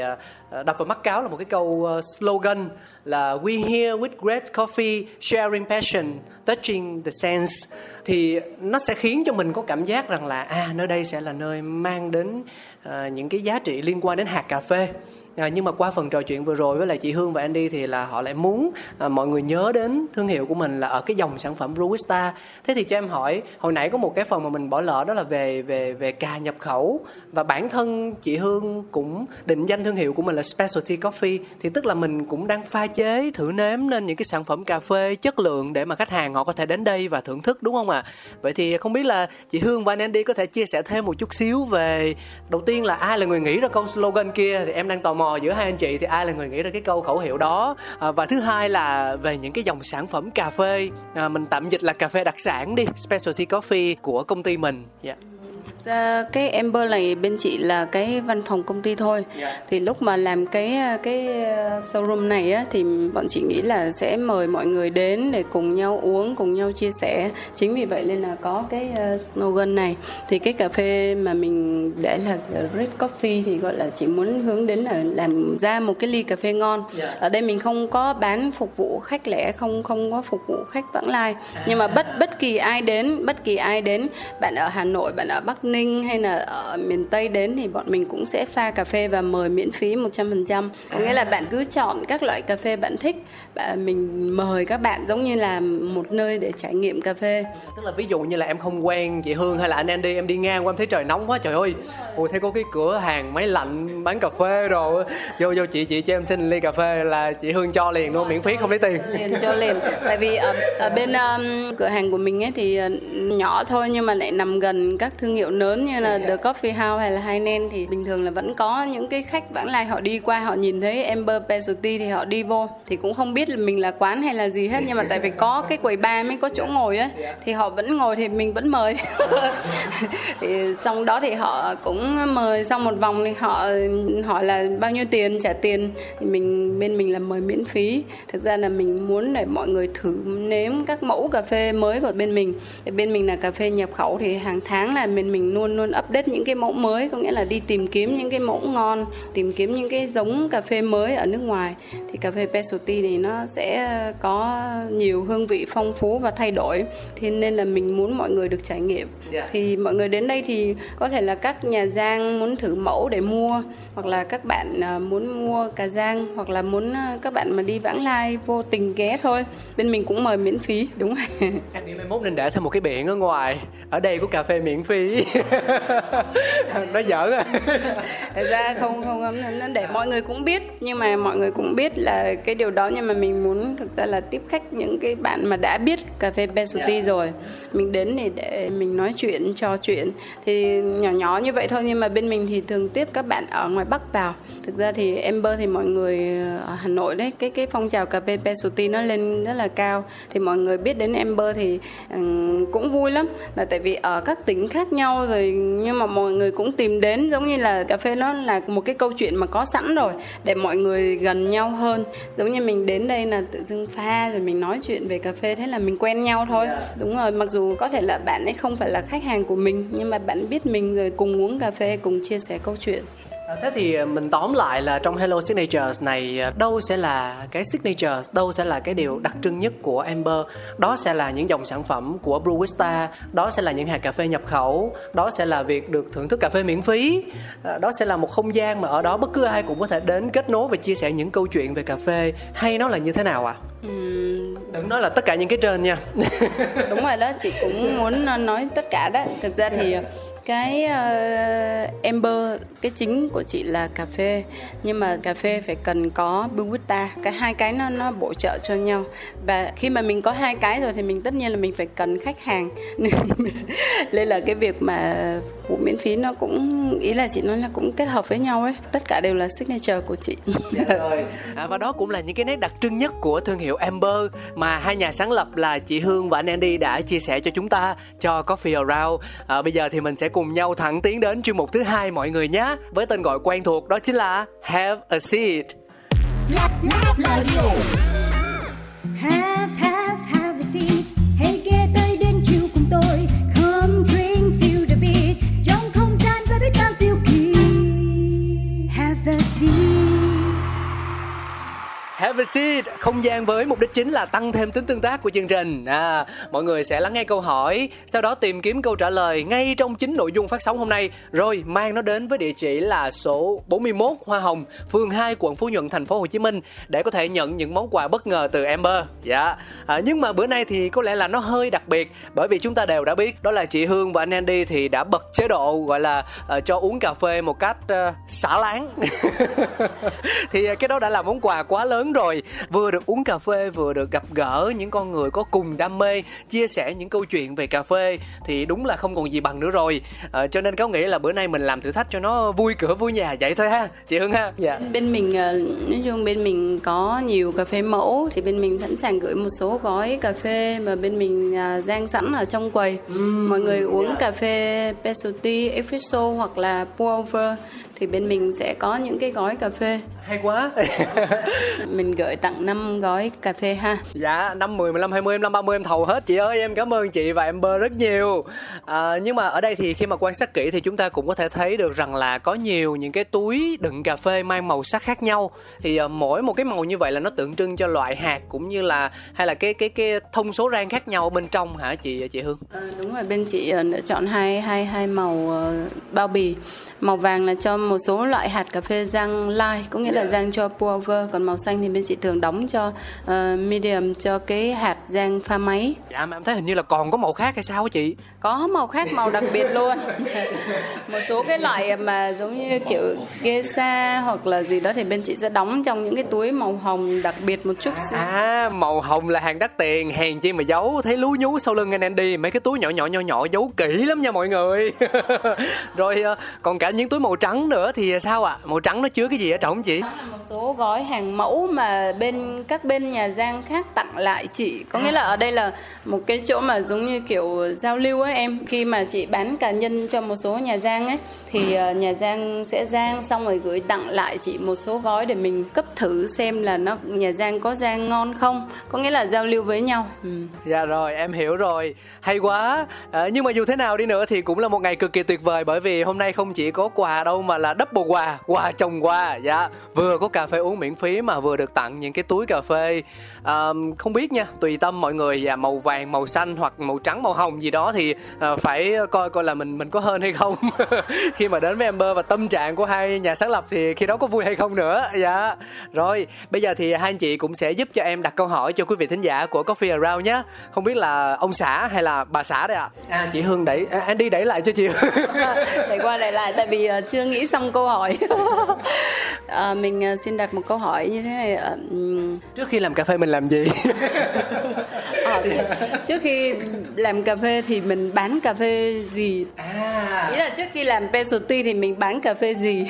ờ, đập vào mắt cáo là một cái câu ờ, slogan là we here with great coffee sharing passion touching the sense. Thì nó sẽ khiến cho mình có cảm giác rằng là à nơi đây sẽ là nơi mang đến uh, những cái giá trị liên quan đến hạt cà phê. À, nhưng mà qua phần trò chuyện vừa rồi với lại chị Hương và Andy thì là họ lại muốn à, mọi người nhớ đến thương hiệu của mình là ở cái dòng sản phẩm Brewista. Thế thì cho em hỏi, hồi nãy có một cái phần mà mình bỏ lỡ đó là về về về cà nhập khẩu và bản thân chị Hương cũng định danh thương hiệu của mình là Specialty Coffee thì tức là mình cũng đang pha chế thử nếm nên những cái sản phẩm cà phê chất lượng để mà khách hàng họ có thể đến đây và thưởng thức đúng không ạ? Vậy thì không biết là chị Hương và anh Andy có thể chia sẻ thêm một chút xíu về đầu tiên là ai là người nghĩ ra câu slogan kia thì em đang tò mò giữa hai anh chị thì ai là người nghĩ ra cái câu khẩu hiệu đó? À, và thứ hai là về những cái dòng sản phẩm cà phê. À, mình tạm dịch là cà phê đặc sản đi specialty coffee của công ty mình. Yeah ra cái Amber này bên chị là cái văn phòng công ty thôi. Thì lúc mà làm cái cái showroom này á thì bọn chị nghĩ là sẽ mời mọi người đến để cùng nhau uống cùng nhau chia sẻ. Chính vì vậy nên là có cái slogan này. Thì cái cà phê mà mình để là red coffee thì gọi là chỉ muốn hướng đến là làm ra một cái ly cà phê ngon. Ở đây mình không có bán phục vụ khách lẻ không không có phục vụ khách vãng lai. Nhưng mà bất bất kỳ ai đến bất kỳ ai đến bạn ở Hà Nội bạn ở Bắc Ninh Ninh hay là ở miền Tây đến thì bọn mình cũng sẽ pha cà phê và mời miễn phí 100%. Có nghĩa là bạn cứ chọn các loại cà phê bạn thích, mình mời các bạn giống như là một nơi để trải nghiệm cà phê. tức là ví dụ như là em không quen chị Hương hay là anh Andy em đi ngang qua em thấy trời nóng quá trời ơi. Ôi thấy có cái cửa hàng máy lạnh bán cà phê rồi. Vô vô chị chị cho em xin ly cà phê là chị Hương cho liền luôn miễn phí không lấy tiền. Liền cho liền. Tại vì ở, ở bên um, cửa hàng của mình ấy thì uh, nhỏ thôi nhưng mà lại nằm gần các thương hiệu lớn như là The Coffee House hay là Hainan thì bình thường là vẫn có những cái khách vãng lai họ đi qua họ nhìn thấy Amber Specialty thì họ đi vô. Thì cũng không biết biết là mình là quán hay là gì hết, nhưng mà tại vì có cái quầy bar mới có chỗ ngồi á, thì họ vẫn ngồi thì mình vẫn mời. Thì xong đó thì họ cũng mời, xong một vòng thì họ hỏi là bao nhiêu tiền, trả tiền, thì mình, bên mình là mời miễn phí. Thực ra là mình muốn để mọi người thử nếm các mẫu cà phê mới của bên mình. Thì bên mình là cà phê nhập khẩu thì hàng tháng là bên mình luôn luôn update những cái mẫu mới, có nghĩa là đi tìm kiếm những cái mẫu ngon, tìm kiếm những cái giống cà phê mới ở nước ngoài. Thì cà phê specialty thì nó sẽ có nhiều hương vị phong phú và thay đổi. Thì nên là mình muốn mọi người được trải nghiệm. Dạ. thì mọi người đến đây thì có thể là các nhà giang muốn thử mẫu để mua hoặc là các bạn à, muốn mua cà giang hoặc là muốn à, các bạn mà đi vãng lai vô tình ghé thôi. Bên mình cũng mời miễn phí đúng rồi mai mốt nên để thêm một cái biển ở ngoài ở đây có cà phê miễn phí. Nói giỡn à. Thật ra không không không nó để mọi người cũng biết nhưng mà mọi người cũng biết là cái điều đó nhưng mà mình muốn thực ra là tiếp khách những cái bạn mà đã biết cà phê specialty rồi mình đến để để mình nói chuyện, trò chuyện. Thì nhỏ nhỏ như vậy thôi, nhưng mà bên mình thì thường tiếp các bạn ở ngoài bắc vào. Thực ra thì Ember thì mọi người ở Hà Nội đấy, cái cái phong trào cà phê specialty nó lên rất là cao. Thì mọi người biết đến Ember thì cũng vui lắm. Là tại vì ở các tỉnh khác nhau rồi, nhưng mà mọi người cũng tìm đến, giống như là cà phê nó là một cái câu chuyện mà có sẵn rồi, để mọi người gần nhau hơn. Giống như mình đến đây là tự dưng pha rồi mình nói chuyện về cà phê, thế là mình quen nhau thôi. Đúng rồi, mặc dù có thể là bạn ấy không phải là khách hàng của mình, nhưng mà bạn biết mình rồi cùng uống cà phê, cùng chia sẻ câu chuyện thế thì mình tóm lại là trong Hello Signatures này à, đâu sẽ là cái signature, đâu sẽ là cái điều đặc trưng nhất của Amber. Đó sẽ là những dòng sản phẩm của Brewista, đó sẽ là những hạt cà phê nhập khẩu, đó sẽ là việc được thưởng thức cà phê miễn phí, à, đó sẽ là một không gian mà ở đó bất cứ ai cũng có thể đến kết nối và chia sẻ những câu chuyện về cà phê hay nó là như thế nào ạ? À? Uhm, đừng nói là tất cả những cái trên nha đúng rồi đó chị cũng muốn nói tất cả đó thực ra thì cái uh, amber cái chính của chị là cà phê. Nhưng mà cà phê phải cần có buwita cái hai cái nó nó bổ trợ cho nhau. Và khi mà mình có hai cái rồi thì mình tất nhiên là mình phải cần khách hàng. Nên là cái việc mà vụ miễn phí nó cũng ý là chị nói là cũng kết hợp với nhau ấy. Tất cả đều là signature của chị. Dạ rồi. À, và đó cũng là những cái nét đặc trưng nhất của thương hiệu Amber mà hai nhà sáng lập là chị Hương và anh Andy đã chia sẻ cho chúng ta cho Coffee Around. À, bây giờ thì mình sẽ cùng nhau thẳng tiến đến chuyên mục thứ hai mọi người nhé với tên gọi quen thuộc đó chính là Have a Seat. Have, have, have a seat. Have a seat, không gian với mục đích chính là tăng thêm tính tương tác của chương trình. À, mọi người sẽ lắng nghe câu hỏi, sau đó tìm kiếm câu trả lời ngay trong chính nội dung phát sóng hôm nay, rồi mang nó đến với địa chỉ là số 41 Hoa Hồng, phường 2, quận Phú Nhuận, thành phố Hồ Chí Minh để có thể nhận những món quà bất ngờ từ Amber. Dạ. À, nhưng mà bữa nay thì có lẽ là nó hơi đặc biệt bởi vì chúng ta đều đã biết đó là chị Hương và anh Andy thì đã bật chế độ gọi là uh, cho uống cà phê một cách uh, xả láng. thì ờ, cái đó đã là món quà quá lớn rồi. Vừa được uống cà phê vừa được gặp gỡ những con người có cùng đam mê chia sẻ những câu chuyện về cà phê thì đúng là không còn gì bằng nữa rồi. À, cho nên cáo nghĩ là bữa nay mình làm thử thách cho nó vui cửa vui nhà vậy thôi ha chị hương ha. Dạ. Bên mình ờ, nói chung bên mình có nhiều cà phê mẫu thì bên mình sẵn sàng gửi một số gói cà phê mà bên mình giang sẵn ở trong quầy. Uhm, mọi người uống yeah. cà phê specialty espresso hoặc là pour over thì bên mình sẽ có những cái gói cà phê hay quá. Mình gửi tặng 5 gói cà phê ha. Dạ năm 10, 15, 20, 25, 30 em thầu hết chị ơi. Em cảm ơn chị và em bơ rất nhiều. À, nhưng mà ở đây thì khi mà quan sát kỹ thì chúng ta cũng có thể thấy được rằng là có nhiều những cái túi đựng cà phê mang màu sắc khác nhau. Thì uh, mỗi một cái màu như vậy là nó tượng trưng cho loại hạt cũng như là hay là cái cái cái thông số rang khác nhau bên trong hả chị chị Hương? À, đúng rồi bên chị uh, lựa chọn hai hai hai màu uh, bao bì. Màu vàng là cho một số loại hạt cà phê rang light có nghĩa là rang cho pour còn màu xanh thì bên chị thường đóng cho uh, medium cho cái hạt rang pha máy. Dạ mà em thấy hình như là còn có màu khác hay sao chị? Có màu khác màu đặc biệt luôn. Một số cái loại mà giống như kiểu geisha hoặc là gì đó thì bên chị sẽ đóng trong những cái túi màu hồng đặc biệt một chút xíu. À màu hồng là hàng đắt tiền hèn chi mà giấu thấy lú nhú sau lưng anh Andy mấy cái túi nhỏ nhỏ nhỏ nhỏ giấu kỹ lắm nha mọi người. Rồi ờ, còn cả những túi màu trắng nữa thì sao ạ? À? màu trắng nó chứa cái gì ở trong chị là một số gói hàng mẫu mà bên các bên nhà giang khác tặng lại chị. Có nghĩa là ở đây là một cái chỗ mà giống như kiểu giao lưu ấy em. Khi mà chị bán cá nhân cho một số nhà giang ấy thì ờ, nhà giang sẽ giang xong rồi gửi tặng lại chị một số gói để mình cấp thử xem là nó nhà giang có giang ngon không. Có nghĩa là giao lưu với nhau. Ừ. dạ rồi em hiểu rồi. Hay quá. À, nhưng mà dù thế nào đi nữa thì cũng là một ngày cực kỳ tuyệt vời bởi vì hôm nay không chỉ có quà đâu mà là double quà quà chồng quà. Dạ vừa có cà phê uống miễn phí mà vừa được tặng những cái túi cà phê. À, không biết nha tùy tâm mọi người và màu vàng màu xanh hoặc màu trắng màu hồng gì đó thì à, phải coi coi là mình mình có hơn hay không. Khi mà đến với Amber và tâm trạng của hai nhà sáng lập thì khi đó có vui hay không nữa dạ. Rồi bây giờ thì hai anh chị cũng sẽ giúp cho em đặt câu hỏi cho quý vị thính giả của Coffee Around nhé không biết là ông xã hay là bà xã đây ạ? À? à chị Hương đẩy à, Andy đẩy lại cho chị. Đẩy qua đẩy lại tại vì uh, chưa nghĩ xong câu hỏi à, mình uh, xin đặt một câu hỏi như thế này uh, trước khi làm cà phê mình làm gì? À, trước khi làm cà phê thì mình bán cà phê gì? À. Ý là trước khi làm specialty thì mình bán cà phê gì?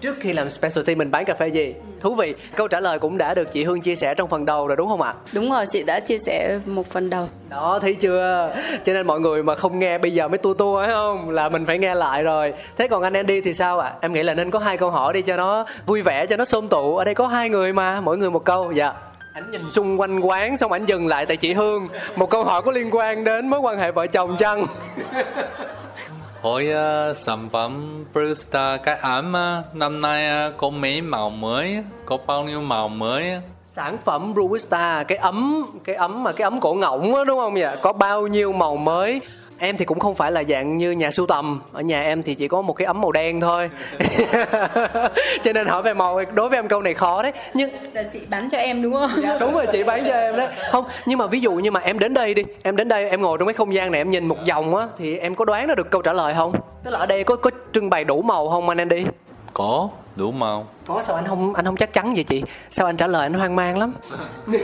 Trước khi làm specialty mình bán cà phê gì thú vị. Câu trả lời cũng đã được chị hương chia sẻ trong phần đầu rồi đúng không ạ? Đúng rồi chị đã chia sẻ một phần đầu. Đó thấy chưa? Cho nên mọi người mà không nghe bây giờ mới tua tua phải không? Là mình phải nghe lại rồi. Thế còn anh Andy thì sao ạ? Em nghĩ là nên có hai câu hỏi đi cho nó vui vẻ cho nó xôm tụ. Ở đây có hai người mà mỗi người một câu. Dạ. Ảnh nhìn xung quanh quán xong ảnh dừng lại tại chị hương. Một câu hỏi có liên quan đến mối quan hệ vợ chồng chăng hỏi uh, ờ, sản phẩm Brewster cái ấm uh, năm nay uh, có mấy màu mới có bao nhiêu màu mới sản phẩm Brewista cái ấm cái ấm mà cái ấm cổ ngỗng đúng không vậy? có bao nhiêu màu mới em thì cũng không phải là dạng như nhà sưu tầm. Ở nhà em thì chỉ có một cái ấm màu đen thôi. Cho nên hỏi về màu đối với em câu này khó đấy. Nhưng là chị bán cho em đúng không? Dạ, đúng rồi chị bán cho em đấy. Không nhưng mà ví dụ như mà em đến đây đi em đến đây em ngồi trong cái không gian này em nhìn một vòng á thì em có đoán ra được câu trả lời không? Tức là ở đây có có trưng bày đủ màu không anh Andy có đủ màu có sao anh không anh không chắc chắn vậy chị? Sao anh trả lời anh hoang mang lắm?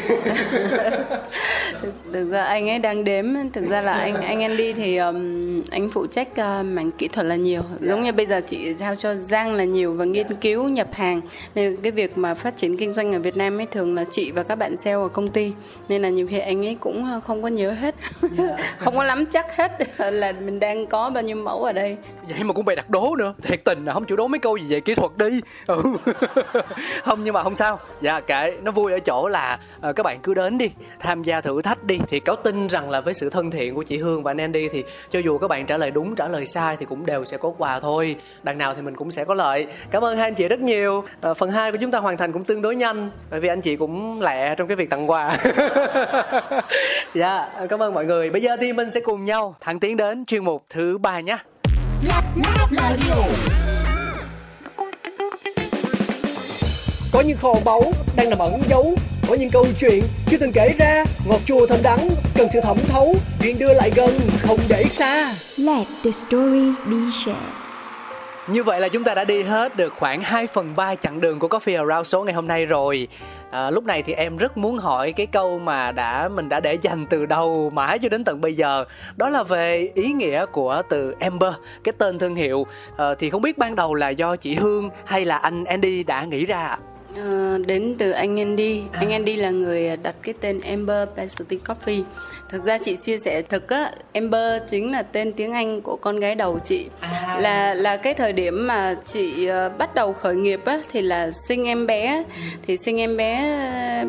Thực, thực ra anh ấy đang đếm thực ra là anh anh Andy thì um, anh phụ trách uh, mảng kỹ thuật là nhiều. Giống như bây giờ chị giao cho Giang là nhiều và nghiên cứu nhập hàng. Nên cái việc mà phát triển kinh doanh ở Việt Nam ấy thường là chị và các bạn sale ở công ty. Nên là nhiều khi anh ấy cũng ờ, không có nhớ hết. Không có nắm chắc hết là mình đang có bao nhiêu mẫu ở đây. Vậy mà cũng bày đặt đố nữa. Thiệt tình là không chịu đố mấy câu gì về kỹ thuật đi. Ừ. không nhưng mà không sao. Dạ kệ. Nó vui ở chỗ là uh, các bạn cứ đến đi tham gia thử thách đi. Thì cáo tin rằng là với sự thân thiện của chị hương và anh Andy thì cho dù các bạn trả lời đúng trả lời sai thì cũng đều sẽ có quà thôi. Đằng nào thì mình cũng sẽ có lợi. Cảm ơn hai anh chị rất nhiều. Uh, phần 2 của chúng ta hoàn thành cũng tương đối nhanh bởi vì anh chị cũng lẹ trong cái việc tặng quà. Dạ ờ, cảm ơn mọi người. Bây giờ thì mình sẽ cùng nhau thẳng tiến đến chuyên mục thứ ba nhé. Có những kho báu đang nằm ẩn giấu. Có những câu chuyện chưa từng kể ra. Ngọt chua thơm đắng cần sự thẩm thấu. Chuyện đưa lại gần không để xa. Let the story be shared. như vậy là chúng ta đã đi hết được khoảng 2 phần 3 chặng đường của Coffee Around số ngày hôm nay rồi. À, lúc này thì em rất muốn hỏi cái câu mà đã mình đã để dành từ đầu mãi cho đến tận bây giờ. Đó là về ý nghĩa của từ Amber cái tên thương hiệu. À, thì không biết ban đầu là do chị Hương hay là anh Andy đã nghĩ ra ạ? Ờ, đến từ anh Andy. Anh Andy là người đặt cái tên Amber Specialty Coffee. Thực ra chị chia sẻ thực á, Amber chính là tên tiếng Anh của con gái đầu chị. Là là cái thời điểm mà chị ờ, bắt đầu khởi nghiệp á thì là sinh em bé. Thì sinh em bé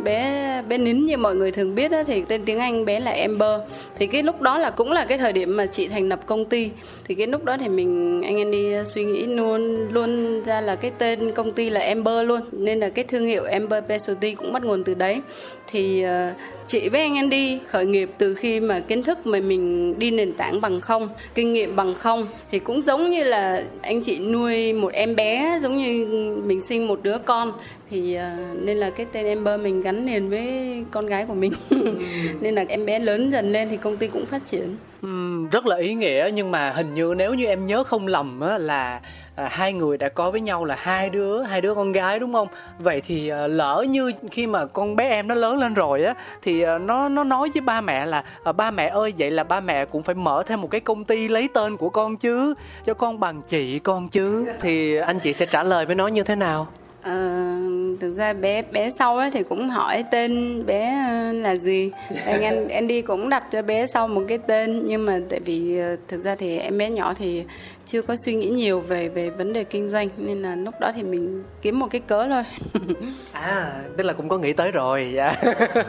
bé bé nín như mọi người thường biết á thì tên tiếng Anh bé là Amber. Thì cái lúc đó là cũng là cái thời điểm mà chị thành lập công ty. Thì cái lúc đó thì mình anh Andy suy nghĩ luôn luôn ra là cái tên công ty là Amber luôn. Nên là cái thương hiệu Amber Specialty cũng bắt nguồn từ đấy thì uh, chị với anh Andy khởi nghiệp từ khi mà kiến thức mà mình đi nền tảng bằng không kinh nghiệm bằng không thì cũng giống như là anh chị nuôi một em bé giống như mình sinh một đứa con. Thì uh, nên là cái tên Amber mình gắn liền với con gái của mình. Nên là em bé lớn dần lên thì công ty cũng phát triển. Ừm, rất là ý nghĩa nhưng mà hình như nếu như em nhớ không lầm á là à, hai người đã có với nhau là hai đứa hai đứa con gái đúng không? Vậy thì à, lỡ như khi mà con bé em nó lớn lên rồi á thì à, nó nó nói với ba mẹ là à, ba mẹ ơi vậy là ba mẹ cũng phải mở thêm một cái công ty lấy tên của con chứ cho con bằng chị con chứ. Thì anh chị sẽ trả lời với nó như thế nào? Ờ, thực ra bé bé sau ấy thì cũng hỏi tên bé ờ, là gì. Anh anh Andy cũng đặt cho bé sau một cái tên nhưng mà tại vì ờ, thực ra thì em bé nhỏ thì chưa có suy nghĩ nhiều về về vấn đề kinh doanh nên là lúc đó thì mình kiếm một cái cớ thôi. À tức là cũng có nghĩ tới rồi. Dạ.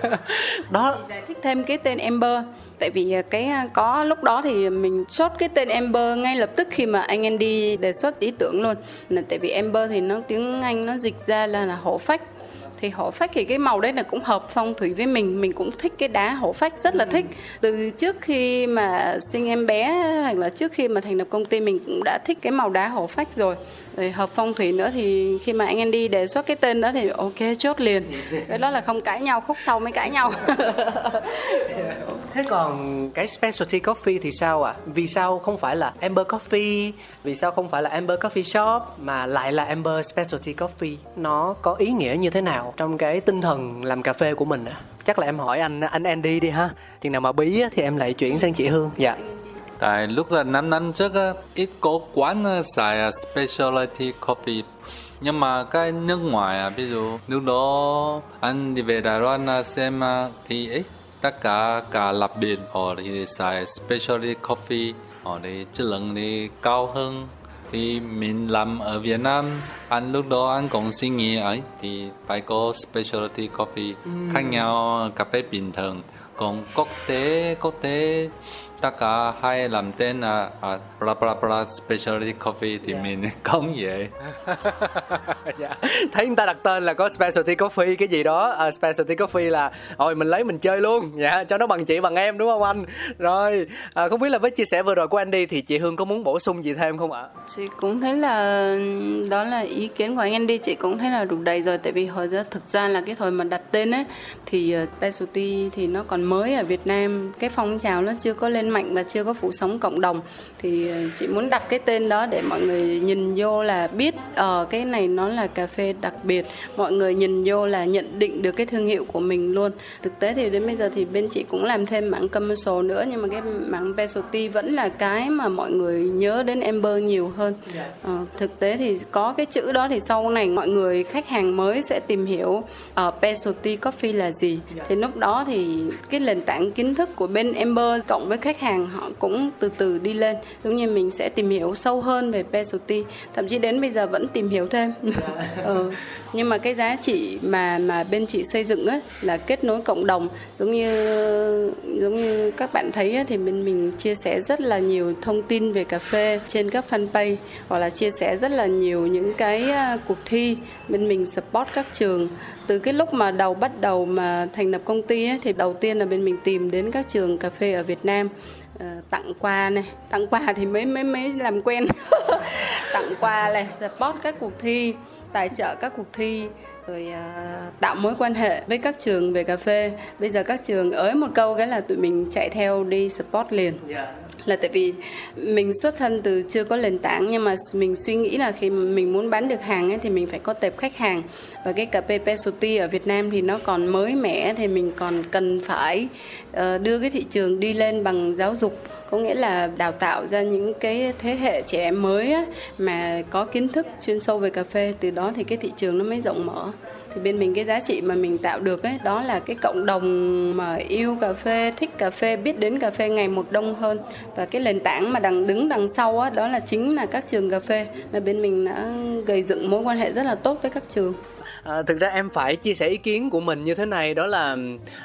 Đó. Giải thích thêm cái tên Amber tại vì ờ, cái ờ, có lúc đó thì mình chốt cái tên Amber ngay lập tức khi mà anh Andy đề xuất ý tưởng luôn. Là tại vì Amber thì nó tiếng Anh nó dịch ra là là hổ phách thì hổ phách thì cái màu đấy là cũng hợp phong thủy với mình. Mình cũng thích cái đá hổ phách rất là thích. Từ trước khi mà sinh em bé, hoặc là trước khi mà thành lập công ty, mình cũng đã thích cái màu đá hổ phách rồi rồi hợp phong thủy nữa thì khi mà anh Andy đề xuất cái tên đó thì ok chốt liền cái đó là không cãi nhau khúc sau mới cãi nhau Thế còn cái specialty coffee thì sao ạ? À? Vì sao không phải là Amber Coffee? Vì sao không phải là Amber Coffee Shop mà lại là Amber Specialty Coffee? Nó có ý nghĩa như thế nào trong cái tinh thần làm cà phê của mình ạ? À? Chắc là em hỏi anh anh Andy đi ha. Chừng nào mà bí á, thì em lại chuyển sang chị Hương. Dạ. Tại lúc là năm năm trước á, ít có quán á, xài à, specialty coffee. Nhưng mà cái nước ngoài à, ví dụ lúc đó anh đi về Đài Loan à, xem thì ấy tất cả cả lập biệt họ thì xài specialty coffee. Họ thì chất lượng thì cao hơn. Thì mình làm ở Việt Nam anh lúc đó anh cũng suy nghĩ ấy thì phải có specialty coffee. Khác nhau cà phê bình thường. Còn quốc tế quốc tế cả hay làm tên là à, bla bla bla specialty coffee thì mình không vậy. Dạ. thấy người ta đặt tên là có specialty coffee cái gì đó. À, specialty coffee là rồi mình lấy mình chơi luôn. Dạ cho nó bằng chị bằng em đúng không anh? Rồi à, không biết là với chia sẻ vừa rồi của Andy thì chị Hương có muốn bổ sung gì thêm không ạ? Chị cũng thấy là đó là ý kiến của anh Andy chị cũng thấy là đủ đầy rồi. Tại vì hồi ra thực ra là cái thời mà đặt tên ấy thì uh, specialty thì nó còn mới ở Việt Nam. Cái phong trào nó chưa có lên mạnh và chưa có phủ sóng cộng đồng thì uh, chị muốn đặt cái tên đó để mọi người nhìn vô là biết ở uh, cái này nó là cà phê đặc biệt. Mọi người nhìn vô là nhận định được cái thương hiệu của mình luôn. Thực tế thì đến bây giờ thì bên chị cũng làm thêm mảng commercial nữa nhưng mà cái mảng specialty vẫn là cái mà mọi người nhớ đến Amber nhiều hơn. Ờ, thực tế thì có cái chữ đó thì sau này mọi người khách hàng mới sẽ tìm hiểu ở uh, ờ, specialty coffee là gì. Thì lúc đó thì cái nền tảng kiến thức của bên Amber cộng với khách hàng họ cũng từ từ đi lên. Giống như mình sẽ tìm hiểu sâu hơn về specialty. Thậm chí đến bây giờ vẫn tìm hiểu thêm. Ừ. nhưng mà cái giá trị mà mà bên chị xây dựng ấy là kết nối cộng đồng. Giống như giống như các bạn thấy ấy, thì bên mình chia sẻ rất là nhiều thông tin về cà phê trên các fanpage hoặc là chia sẻ rất là nhiều những cái à, cuộc thi. Bên mình support các trường từ cái lúc mà đầu bắt đầu mà thành lập công ty ấy, thì đầu tiên là bên mình tìm đến các trường cà phê ở Việt Nam. Ờ, Tặng quà này. Tặng quà thì mới mới mới làm quen. Tặng quà này support các cuộc thi tài trợ các cuộc thi rồi uh, tạo mối quan hệ với các trường về cà phê. Bây giờ các trường ới một câu cái là tụi mình chạy theo đi support liền. Yeah là tại vì mình xuất thân từ chưa có nền tảng nhưng mà mình suy nghĩ là khi mình muốn bán được hàng ấy, thì mình phải có tệp khách hàng. Và cái cà phê specialty ở Việt Nam thì nó còn mới mẻ thì mình còn cần phải ờ, đưa cái thị trường đi lên bằng giáo dục. Có nghĩa là đào tạo ra những cái thế hệ trẻ mới á, mà có kiến thức chuyên sâu về cà phê từ đó thì cái thị trường nó mới rộng mở thì bên mình cái giá trị mà mình tạo được ấy, đó là cái cộng đồng mà yêu cà phê, thích cà phê, biết đến cà phê ngày một đông hơn. Và cái nền tảng mà đằng đứng đằng sau á, đó là chính là các trường cà phê. Là bên mình đã gây dựng mối quan hệ rất là tốt với các trường à, thực ra em phải chia sẻ ý kiến của mình như thế này đó là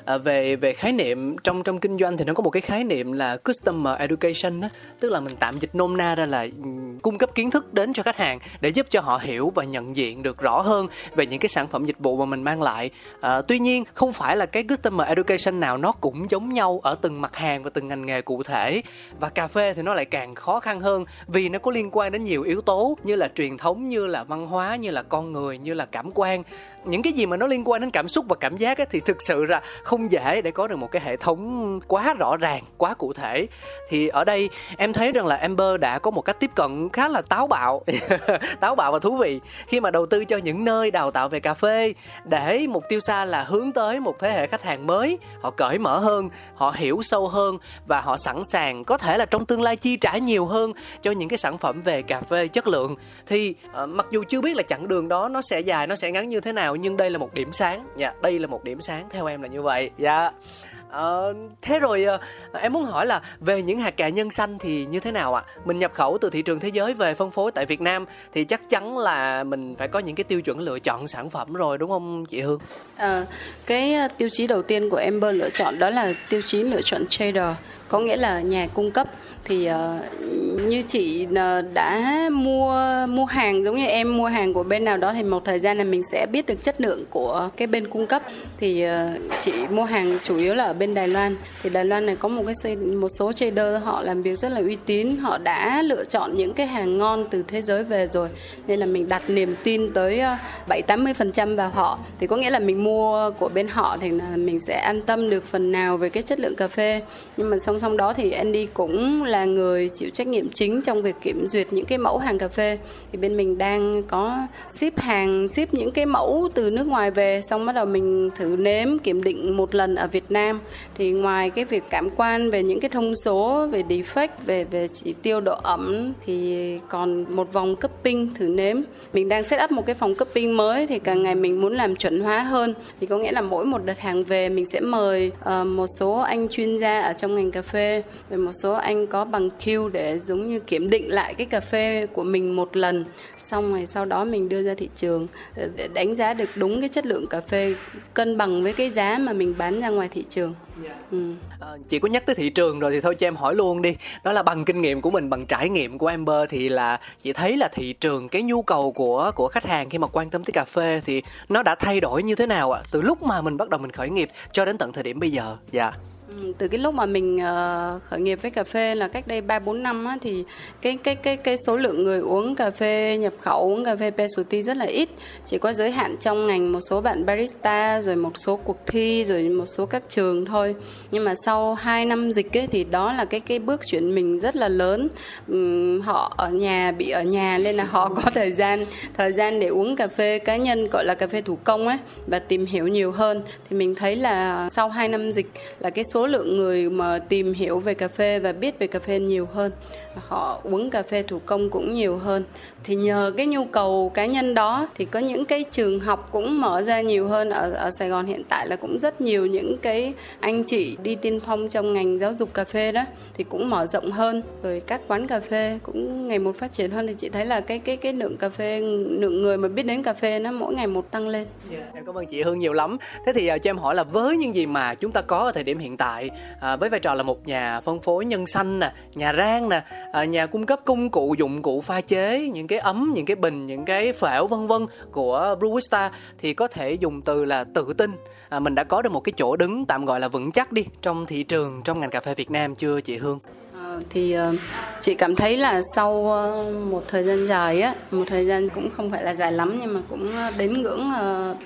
à, về về khái niệm trong trong kinh doanh thì nó có một cái khái niệm là customer education đó tức là mình tạm dịch nôm na ra là ừ, cung cấp kiến thức đến cho khách hàng để giúp cho họ hiểu và nhận diện được rõ hơn về những cái sản phẩm dịch vụ mà mình mang lại. À, tuy nhiên không phải là cái customer education nào nó cũng giống nhau ở từng mặt hàng và từng ngành nghề cụ thể. Và cà phê thì nó lại càng khó khăn hơn vì nó có liên quan đến nhiều yếu tố như là truyền thống như là văn hóa như là con người như là cảm quan những cái gì mà nó liên quan đến cảm xúc và cảm giác ấy, thì thực sự là không dễ để có được một cái hệ thống quá rõ ràng quá cụ thể. Thì ở đây em thấy rằng là Amber đã có một cách tiếp cận khá là táo bạo táo bạo và thú vị khi mà đầu tư cho những nơi đào tạo về cà phê để mục tiêu xa là hướng tới một thế hệ khách hàng mới. Họ cởi mở hơn họ hiểu sâu hơn và họ sẵn sàng có thể là trong tương lai chi trả nhiều hơn cho những cái sản phẩm về cà phê chất lượng. Thì uh, mặc dù chưa biết là chặng đường đó nó sẽ dài nó sẽ ngắn như như thế nào nhưng đây là một điểm sáng dạ đây là một điểm sáng theo em là như vậy dạ Ờ, thế rồi ờ, em muốn hỏi là về những hạt cà nhân xanh thì như thế nào ạ? Mình nhập khẩu từ thị trường thế giới về phân phối tại Việt Nam thì chắc chắn là mình phải có những cái tiêu chuẩn lựa chọn sản phẩm rồi đúng không chị Hương? À, cái ờ, tiêu chí đầu tiên của Amber lựa chọn đó là tiêu chí lựa chọn trader, có nghĩa là nhà cung cấp thì uh, như chị uh, đã mua mua hàng giống như em mua hàng của bên nào đó thì một thời gian là mình sẽ biết được chất lượng của cái bên cung cấp. Thì uh, chị mua hàng chủ yếu là ở bên Đài Loan. Thì Đài Loan này có một cái một số trader họ làm việc rất là uy tín. Họ đã lựa chọn những cái hàng ngon từ thế giới về rồi. Nên là mình đặt niềm tin tới bảy tám mươi phần trăm vào họ. Thì có nghĩa là mình mua của bên họ thì là mình sẽ an tâm được phần nào về cái chất lượng cà phê. Nhưng mà song song đó thì Andy cũng là là người chịu trách nhiệm chính trong việc kiểm duyệt những cái mẫu hàng cà phê. Thì bên mình đang có ship hàng ship những cái mẫu từ nước ngoài về xong bắt đầu mình thử nếm kiểm định một lần ở Việt Nam. Thì ngoài cái việc cảm quan về những cái thông số về defect về về chỉ tiêu độ ẩm thì còn một vòng cupping thử nếm. Mình đang set up một cái phòng cupping mới thì càng ngày mình muốn làm chuẩn hóa hơn. Thì có nghĩa là mỗi một đợt hàng về mình sẽ mời uh, một số anh chuyên gia ở trong ngành cà phê rồi một số anh có bằng Q để giống như kiểm định lại cái cà phê của mình một lần. Xong rồi sau đó mình đưa ra thị trường để đánh giá được đúng cái chất lượng cà phê cân bằng với cái giá mà mình bán ra ngoài thị trường. Ừ. à, chị có nhắc tới thị trường rồi thì thôi cho em hỏi luôn đi. Đó là bằng kinh nghiệm của mình bằng trải nghiệm của Amber thì là chị thấy là thị trường cái nhu cầu của của khách hàng khi mà quan tâm tới cà phê thì nó đã thay đổi như thế nào ạ? Từ lúc mà mình bắt đầu mình khởi nghiệp cho đến tận thời điểm bây giờ. Dạ. Ừ, Ừ, từ cái lúc mà mình ờ, khởi nghiệp với cà phê là cách đây 3 4 năm á, thì cái cái cái cái số lượng người uống cà phê nhập khẩu uống cà phê specialty rất là ít, chỉ có giới hạn trong ngành một số bạn barista rồi một số cuộc thi rồi một số các trường thôi. Nhưng mà sau 2 năm dịch ấy, thì đó là cái cái bước chuyển mình rất là lớn. Ừ, họ ở nhà bị ở nhà nên là họ có thời gian thời gian để uống cà phê cá nhân gọi là cà phê thủ công ấy và tìm hiểu nhiều hơn thì mình thấy là sau 2 năm dịch là cái số số lượng người mà tìm hiểu về cà phê và biết về cà phê nhiều hơn họ uống cà phê thủ công cũng nhiều hơn thì nhờ cái nhu cầu cá nhân đó thì có những cái trường học cũng mở ra nhiều hơn ở ở Sài Gòn hiện tại là cũng rất nhiều những cái anh chị đi tiên phong trong ngành giáo dục cà phê đó thì cũng mở rộng hơn rồi các quán cà phê cũng ngày một phát triển hơn thì chị thấy là cái cái cái lượng cà phê lượng người mà biết đến cà phê nó mỗi ngày một tăng lên. Yeah, em cảm ơn chị Hương nhiều lắm. Thế thì à, cho em hỏi là với những gì mà chúng ta có ở thời điểm hiện tại uh, với vai trò là một nhà phân phối nhân xanh nè, nhà rang nè, à, nhà cung cấp công cụ dụng cụ pha chế những cái ấm những cái bình những cái phễu vân vân của Brewista thì có thể dùng từ là tự tin à, mình đã có được một cái chỗ đứng tạm gọi là vững chắc đi trong thị trường trong ngành cà phê Việt Nam chưa chị Hương? Ờ, thì uh, chị cảm thấy là sau uh, một thời gian dài á một thời gian cũng không phải là dài lắm nhưng mà cũng đến ngưỡng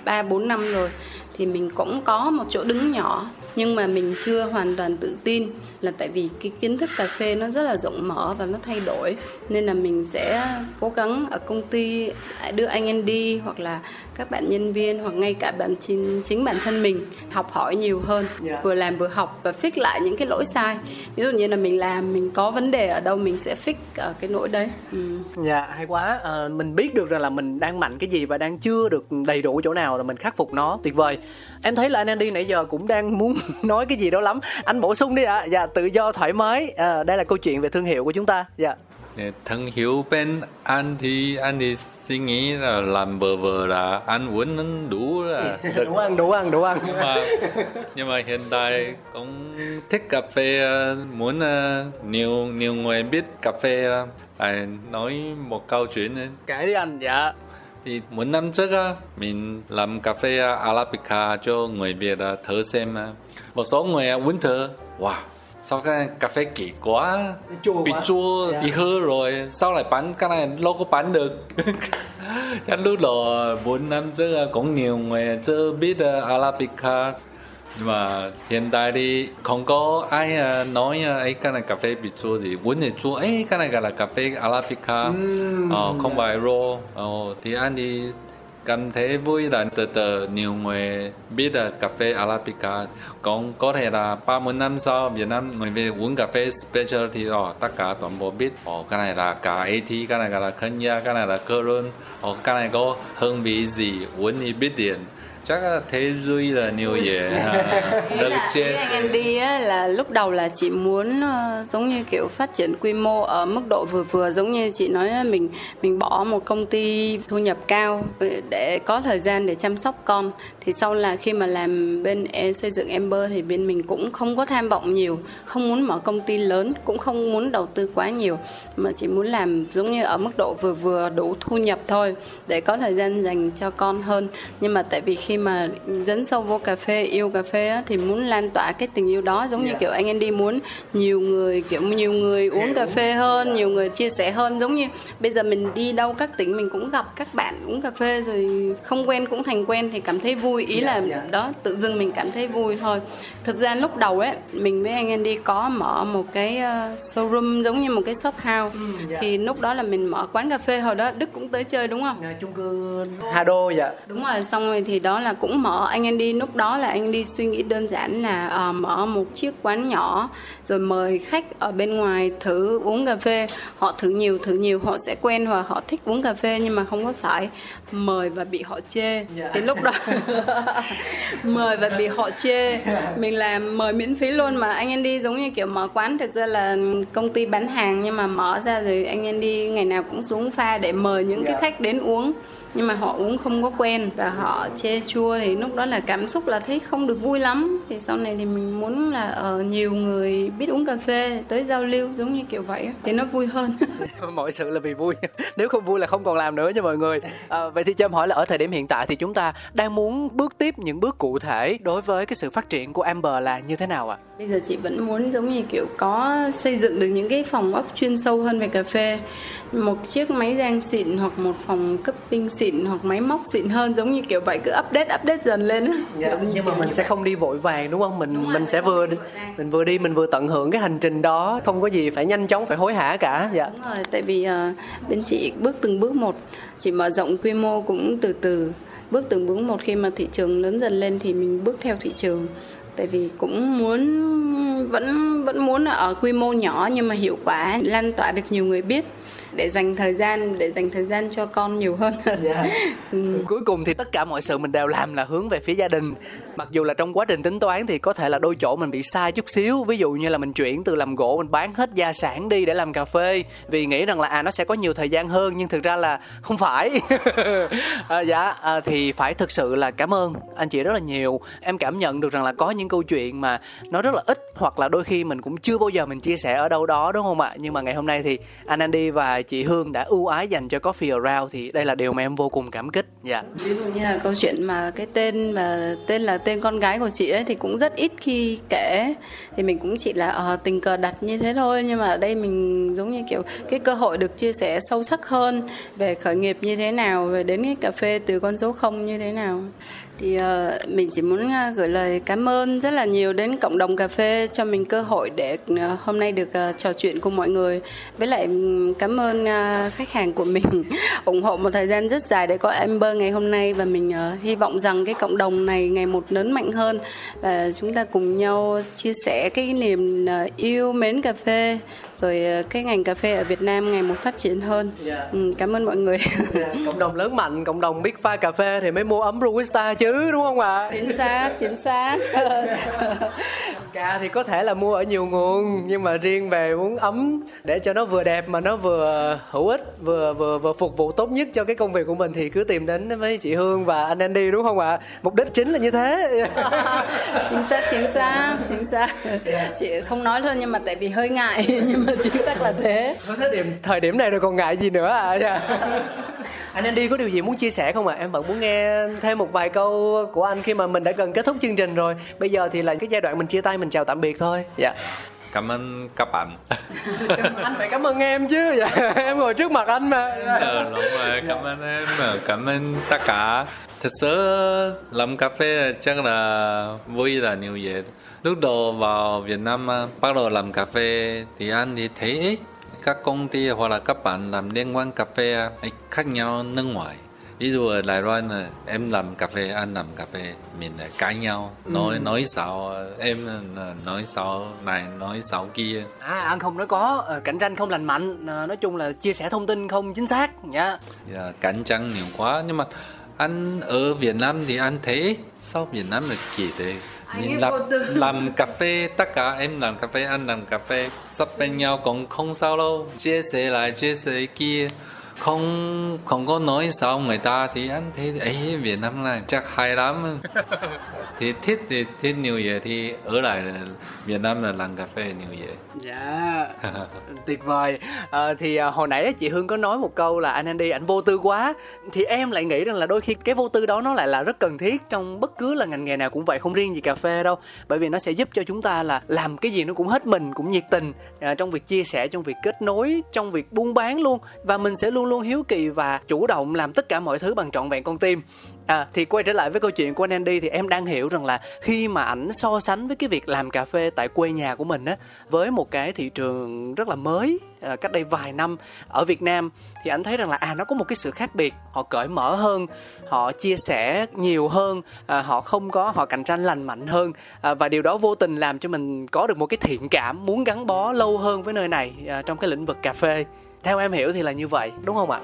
ba uh, bốn năm rồi thì mình cũng có một chỗ đứng nhỏ nhưng mà mình chưa hoàn toàn tự tin là tại vì cái kiến thức cà phê nó rất là rộng mở và nó thay đổi nên là mình sẽ cố gắng ở công ty đưa anh em đi hoặc là các bạn nhân viên hoặc ngay cả bản chính, chính bản thân mình học hỏi nhiều hơn yeah. Dạ. vừa làm vừa học và fix lại những cái lỗi sai ví dụ như là mình làm mình có vấn đề ở đâu mình sẽ fix ở cái lỗi đấy ừ. dạ yeah, hay quá à, mình biết được rằng là mình đang mạnh cái gì và đang chưa được đầy đủ chỗ nào là mình khắc phục nó tuyệt vời em thấy là anh Andy nãy giờ cũng đang muốn nói cái gì đó lắm anh bổ sung đi ạ à. dạ tự do thoải mái. À, đây là câu chuyện về thương hiệu của chúng ta. Dạ. Thương hiệu bên anh thì anh thì suy nghĩ là làm vừa vừa là ăn uống đủ là được. đủ ăn đủ ăn đủ ăn. Nhưng mà nhưng mà hiện tại cũng thích cà phê muốn nhiều nhiều người biết cà phê là nói một câu chuyện kể đi anh dạ. Thì một năm trước á mình làm cà phê Arabica cho người Việt thử xem một số người uống thử. Wow sao cái cà phê kỳ quá bị chua yeah. bị hư rồi. Sao lại bán cái này đâu có bán được. Chắc lúc đó bốn năm trước cũng nhiều người chưa biết Arabica. Nhưng mà hiện tại thì không có ai nói ấy cái này cà phê bị chua gì. Uống thì chua ấy cái này gọi là cà phê Arabica. Mm, ờ, không phải raw. Ờ, thì anh thì cảm thấy vui là từ từ, nhiều người biết là cà phê Arabica còn có thể là 30 năm sau Việt Nam người về uống cà phê specialty rồi tất cả toàn bộ biết. Ồ cái này là cà AT, cái này là Kenya cái này là Corona ồ cái này có hương vị gì, uống thì biết điện chắc là thế duy là nhiều gì được anh em đi á là lúc đầu là chị muốn uh, giống như kiểu phát triển quy mô ở mức độ vừa vừa giống như chị nói là mình mình bỏ một công ty thu nhập cao để có thời gian để chăm sóc con. Thì sau là khi mà làm bên em xây dựng Ember thì bên mình cũng không có tham vọng nhiều không muốn mở công ty lớn cũng không muốn đầu tư quá nhiều mà chỉ muốn làm giống như ở mức độ vừa vừa đủ thu nhập thôi để có thời gian dành cho con hơn. Nhưng mà tại vì khi mà dấn sâu vô cà phê yêu cà phê á, thì muốn lan tỏa cái tình yêu đó giống yeah. như dạ. kiểu anh Andy muốn nhiều người kiểu nhiều người uống cà phê hơn nhiều người chia sẻ hơn giống như bây giờ mình đi đâu các tỉnh mình cũng gặp các bạn uống cà phê rồi không quen cũng thành quen thì cảm thấy vui ý yeah, dạ, là yeah. Dạ. đó tự dưng mình cảm thấy vui thôi thực ra lúc đầu ấy mình với anh Andy có mở một cái uh, showroom giống như một cái shop house mm, yeah. thì lúc đó là mình mở quán cà phê hồi đó Đức cũng tới chơi đúng không? Yeah, chung cư Hà Đô dạ. Đúng rồi xong rồi thì đó là cũng mở anh Andy lúc đó là anh đi suy nghĩ đơn giản là uh, mở một chiếc quán nhỏ rồi mời khách ở bên ngoài thử uống cà phê. Họ thử nhiều thử nhiều họ sẽ quen và họ thích uống cà phê nhưng mà không có phải mời và bị họ chê. Yeah. thì lúc đó mời và bị họ chê. Mình làm mời miễn phí luôn mà anh Andy giống như kiểu mở quán. Thực ra là công ty bán hàng nhưng mà mở ra rồi anh Andy ngày nào cũng xuống pha để mời những cái khách đến uống. Nhưng mà họ uống không có quen và họ chê chua thì lúc đó là cảm xúc là thấy không được vui lắm. Thì sau này thì mình muốn là ở uh, nhiều người biết uống cà phê tới giao lưu giống như kiểu vậy thì nó vui hơn. Mọi sự là vì vui. Nếu không vui là không còn làm nữa nha mọi người. À, vậy thì cho em hỏi là ở thời điểm hiện tại thì chúng ta đang muốn bước tiếp những bước cụ thể đối với cái sự phát triển của Amber là như thế nào ạ à? bây giờ chị vẫn muốn giống như kiểu có xây dựng được những cái phòng ốc chuyên sâu hơn về cà phê một chiếc máy rang xịn hoặc một phòng cấp pin xịn hoặc máy móc xịn hơn giống như kiểu vậy. Cứ update update dần lên á. Dạ, nhưng mà mình sẽ không đi vội vàng đúng không? Mình đúng mình sẽ vừa mình vừa đi mình vừa tận hưởng cái hành trình đó. Không có gì phải nhanh chóng phải hối hả cả. Dạ. Đúng rồi tại vì uh, bên chị bước từng bước một chỉ mở rộng quy mô cũng từ từ. Bước từng bước một khi mà thị trường lớn dần lên thì mình bước theo thị trường. Tại vì cũng muốn vẫn vẫn muốn ở quy mô nhỏ nhưng mà hiệu quả lan tỏa được nhiều người biết để dành thời gian để dành thời gian cho con nhiều hơn yeah. Dạ. ừ. cuối cùng thì tất cả mọi sự mình đều làm là hướng về phía gia đình mặc dù là trong quá trình tính toán thì có thể là đôi chỗ mình bị sai chút xíu ví dụ như là mình chuyển từ làm gỗ mình bán hết gia sản đi để làm cà phê vì nghĩ rằng là à nó sẽ có nhiều thời gian hơn nhưng thực ra là không phải à, dạ à, thì phải thực sự là cảm ơn anh chị rất là nhiều em cảm nhận được rằng là có những câu chuyện mà nó rất là ít hoặc là đôi khi mình cũng chưa bao giờ mình chia sẻ ở đâu đó đúng không ạ nhưng mà ngày hôm nay thì anh Andy và chị Hương đã ưu ái dành cho Coffee Around thì đây là điều mà em vô cùng cảm kích. Dạ. Ví dụ như là câu chuyện mà cái tên mà tên là tên con gái của chị ấy thì cũng rất ít khi kể. Thì mình cũng chỉ là uh, tình cờ đặt như thế thôi. Nhưng mà ở đây mình giống như kiểu cái cơ hội được chia sẻ sâu sắc hơn về khởi nghiệp như thế nào về đến cái cà phê từ con số không như thế nào thì uh, mình chỉ muốn uh, gửi lời cảm ơn rất là nhiều đến cộng đồng cà phê cho mình cơ hội để uh, hôm nay được uh, trò chuyện cùng mọi người. Với lại um, cảm ơn uh, khách hàng của mình ủng hộ một thời gian rất dài để có Amber ngày hôm nay và mình uh, hy vọng rằng cái cộng đồng này ngày một lớn mạnh hơn và chúng ta cùng nhau chia sẻ cái niềm uh, yêu mến cà phê rồi ờ, cái ngành cà phê ở Việt Nam ngày một phát triển hơn. Yeah. Dạ. Ừ, cảm ơn mọi người. Yeah. Dạ, cộng đồng lớn mạnh, cộng đồng biết pha cà phê thì mới mua ấm Robusta chứ đúng không ạ? À? Chính xác, chính xác. Cà thì có thể là mua ở nhiều nguồn nhưng mà riêng về muốn ấm để cho nó vừa đẹp mà nó vừa hữu ích, vừa vừa vừa phục vụ tốt nhất cho cái công việc của mình thì cứ tìm đến với chị Hương và anh Andy đúng không ạ? À? Mục đích chính là như thế. chính xác, chính xác, chính xác. Dạ. Chị không nói thôi nhưng mà tại vì hơi ngại nhưng mà chính xác là thế. Có thế điểm thời điểm này rồi còn ngại gì nữa à? Anh Andy có điều gì muốn chia sẻ không ạ? À? em vẫn muốn nghe thêm một vài câu của anh khi mà mình đã gần kết thúc chương trình rồi. Bây giờ thì là cái giai đoạn mình chia tay mình chào tạm biệt thôi. Dạ. Cảm ơn các bạn. Anh phải cảm ơn em chứ. Dạ. em ngồi trước mặt anh mà. Dạ, đúng rồi. Cảm ơn em. Cảm ơn tất cả thật sự làm cà phê chắc là vui là nhiều vậy. Lúc đầu vào Việt Nam bắt đầu làm cà phê thì anh thì thấy các công ty hoặc là các bạn làm liên quan cà phê khác nhau nước ngoài. Ví dụ ở Đài Loan là em làm cà phê anh làm cà phê mình là cãi nhau. Nói ừ. nói xạo em nói xạo này nói xạo kia. À anh không nói có ờ, cạnh tranh không lành mạnh ờ, nói chung là chia sẻ thông tin không chính xác nhá. Yeah. yeah, cạnh tranh nhiều quá. Nhưng mà anh ở Việt Nam thì anh thấy sao Việt Nam là kỳ thế. Mình làm, làm cà phê tất cả em làm cà phê anh làm cà phê. Sắp bên nhau cũng không sao đâu. Chia sẻ lại chia sẻ kia không không có nói sao người ta thì anh thấy ấy Việt Nam này chắc hay lắm. Thì thích thì thích nhiều vậy thì ở lại là Việt Nam là làm cà phê nhiều vậy dạ tuyệt vời. À, thì à, hồi nãy chị Hương có nói một câu là anh Andy anh vô tư quá. Thì em lại nghĩ rằng là đôi khi cái vô tư đó nó lại là rất cần thiết trong bất cứ là ngành nghề nào cũng vậy không riêng gì cà phê đâu. Bởi vì nó sẽ giúp cho chúng ta là làm cái gì nó cũng hết mình cũng nhiệt tình à, trong việc chia sẻ trong việc kết nối trong việc buôn bán luôn. Và mình sẽ luôn luôn hiếu kỳ và chủ động làm tất cả mọi thứ bằng trọn vẹn con tim. À, thì quay trở lại với câu chuyện của anh Andy thì em đang hiểu rằng là khi mà ảnh so sánh với cái việc làm cà phê tại quê nhà của mình á với một cái thị trường rất là mới à, cách đây vài năm ở Việt Nam thì anh thấy rằng là à nó có một cái sự khác biệt. Họ cởi mở hơn họ chia sẻ nhiều hơn à, họ không có họ cạnh tranh lành mạnh hơn à, và điều đó vô tình làm cho mình có được một cái thiện cảm muốn gắn bó lâu hơn với nơi này à, trong cái lĩnh vực cà phê theo em hiểu thì là như vậy, đúng không ạ?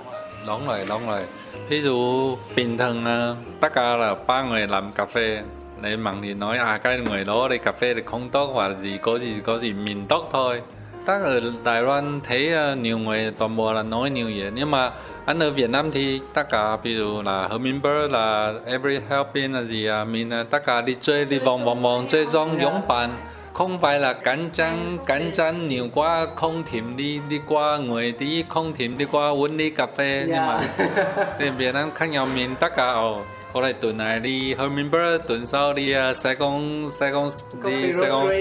Đúng rồi đúng rồi. Ví dụ bình thường ờ, tất cả là ba người làm cà phê lấy bằng thì nói à cái người đó đi cà phê thì không tốt hoặc là gì, có gì có gì, mình tốt thôi. Tất ở Đài Loan thấy ờ, nhiều người toàn bộ là nói nhiều vậy. Nhưng mà anh ở Việt Nam thì tất cả, ví dụ là Hummingbird là Every Helping là gì à mình ờ, tất cả đi chơi đi vòng vòng vòng, chơi giống giống bạn không phải là cạnh tranh cạnh tranh nhiều quá không tìm đi đi qua người đi không tìm đi qua uống đi cà phê nhưng mà thì Việt Nam khác nhau mình tất cả ồ có lại tuần này đi Hummingbird tuần sau đi uh, Sài Gòn Sài Gòn đi Sài Gòn uh,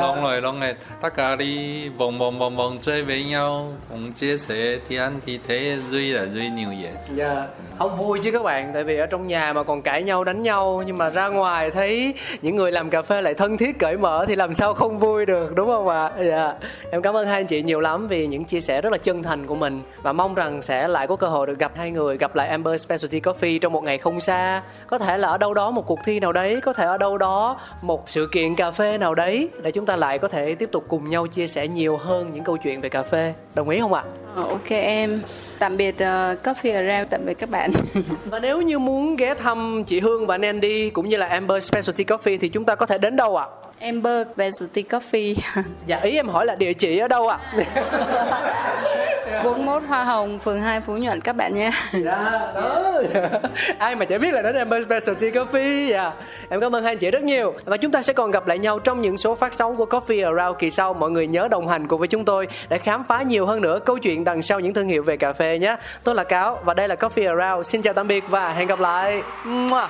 long rồi long rồi tất cả đi vòng vòng vòng vòng chơi với nhau. Cùng chia sẻ thì anh thì thế duy là duy nhiều vậy. Dạ. Không vui chứ các bạn tại vì ở trong nhà mà còn cãi nhau đánh nhau nhưng mà ra ngoài thấy những người làm cà phê lại thân thiết cởi mở thì làm sao không vui được đúng không ạ? Dạ. Em cảm ơn hai anh chị nhiều lắm vì những chia sẻ rất là chân thành của mình và mong rằng sẽ lại có cơ hội được gặp hai người gặp lại Amber Specialty Coffee trong một ngày không xa có thể là ở đâu đó một cuộc thi nào đấy có thể ở đâu đó một sự kiện cà phê nào đấy để chúng ta lại có thể tiếp tục cùng nhau chia sẻ nhiều hơn những câu chuyện về cà phê. Đồng ý không ạ? Ờ, ok em. Tạm biệt uh, coffee around tạm biệt các bạn. Và nếu như muốn ghé thăm chị Hương và anh Andy cũng như là Amber Specialty Coffee thì chúng ta có thể đến đâu ạ? Amber Specialty Coffee. Dạ ý em hỏi là địa chỉ ở đâu ạ 41 Hoa Hồng, phường 2 Phú Nhuận các bạn nha. Dạ, đó. Ai mà chả biết là đến Amber Specialty Coffee. Dạ. Em cảm ơn hai anh chị rất nhiều. Và chúng ta sẽ còn gặp lại nhau trong những số phát sóng của Coffee Around kỳ sau. Mọi người nhớ đồng hành cùng với chúng tôi để khám phá nhiều hơn nữa câu chuyện đằng sau những thương hiệu về cà phê nhé. Tôi là Cáo và đây là Coffee Around. Xin chào tạm biệt và hẹn gặp lại. Mua.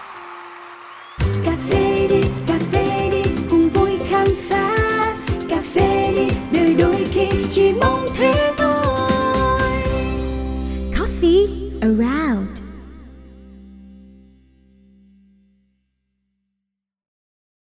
cà phê đi cà phê đi cùng vui khám phá cà phê đi đời đôi khi chỉ mong thế around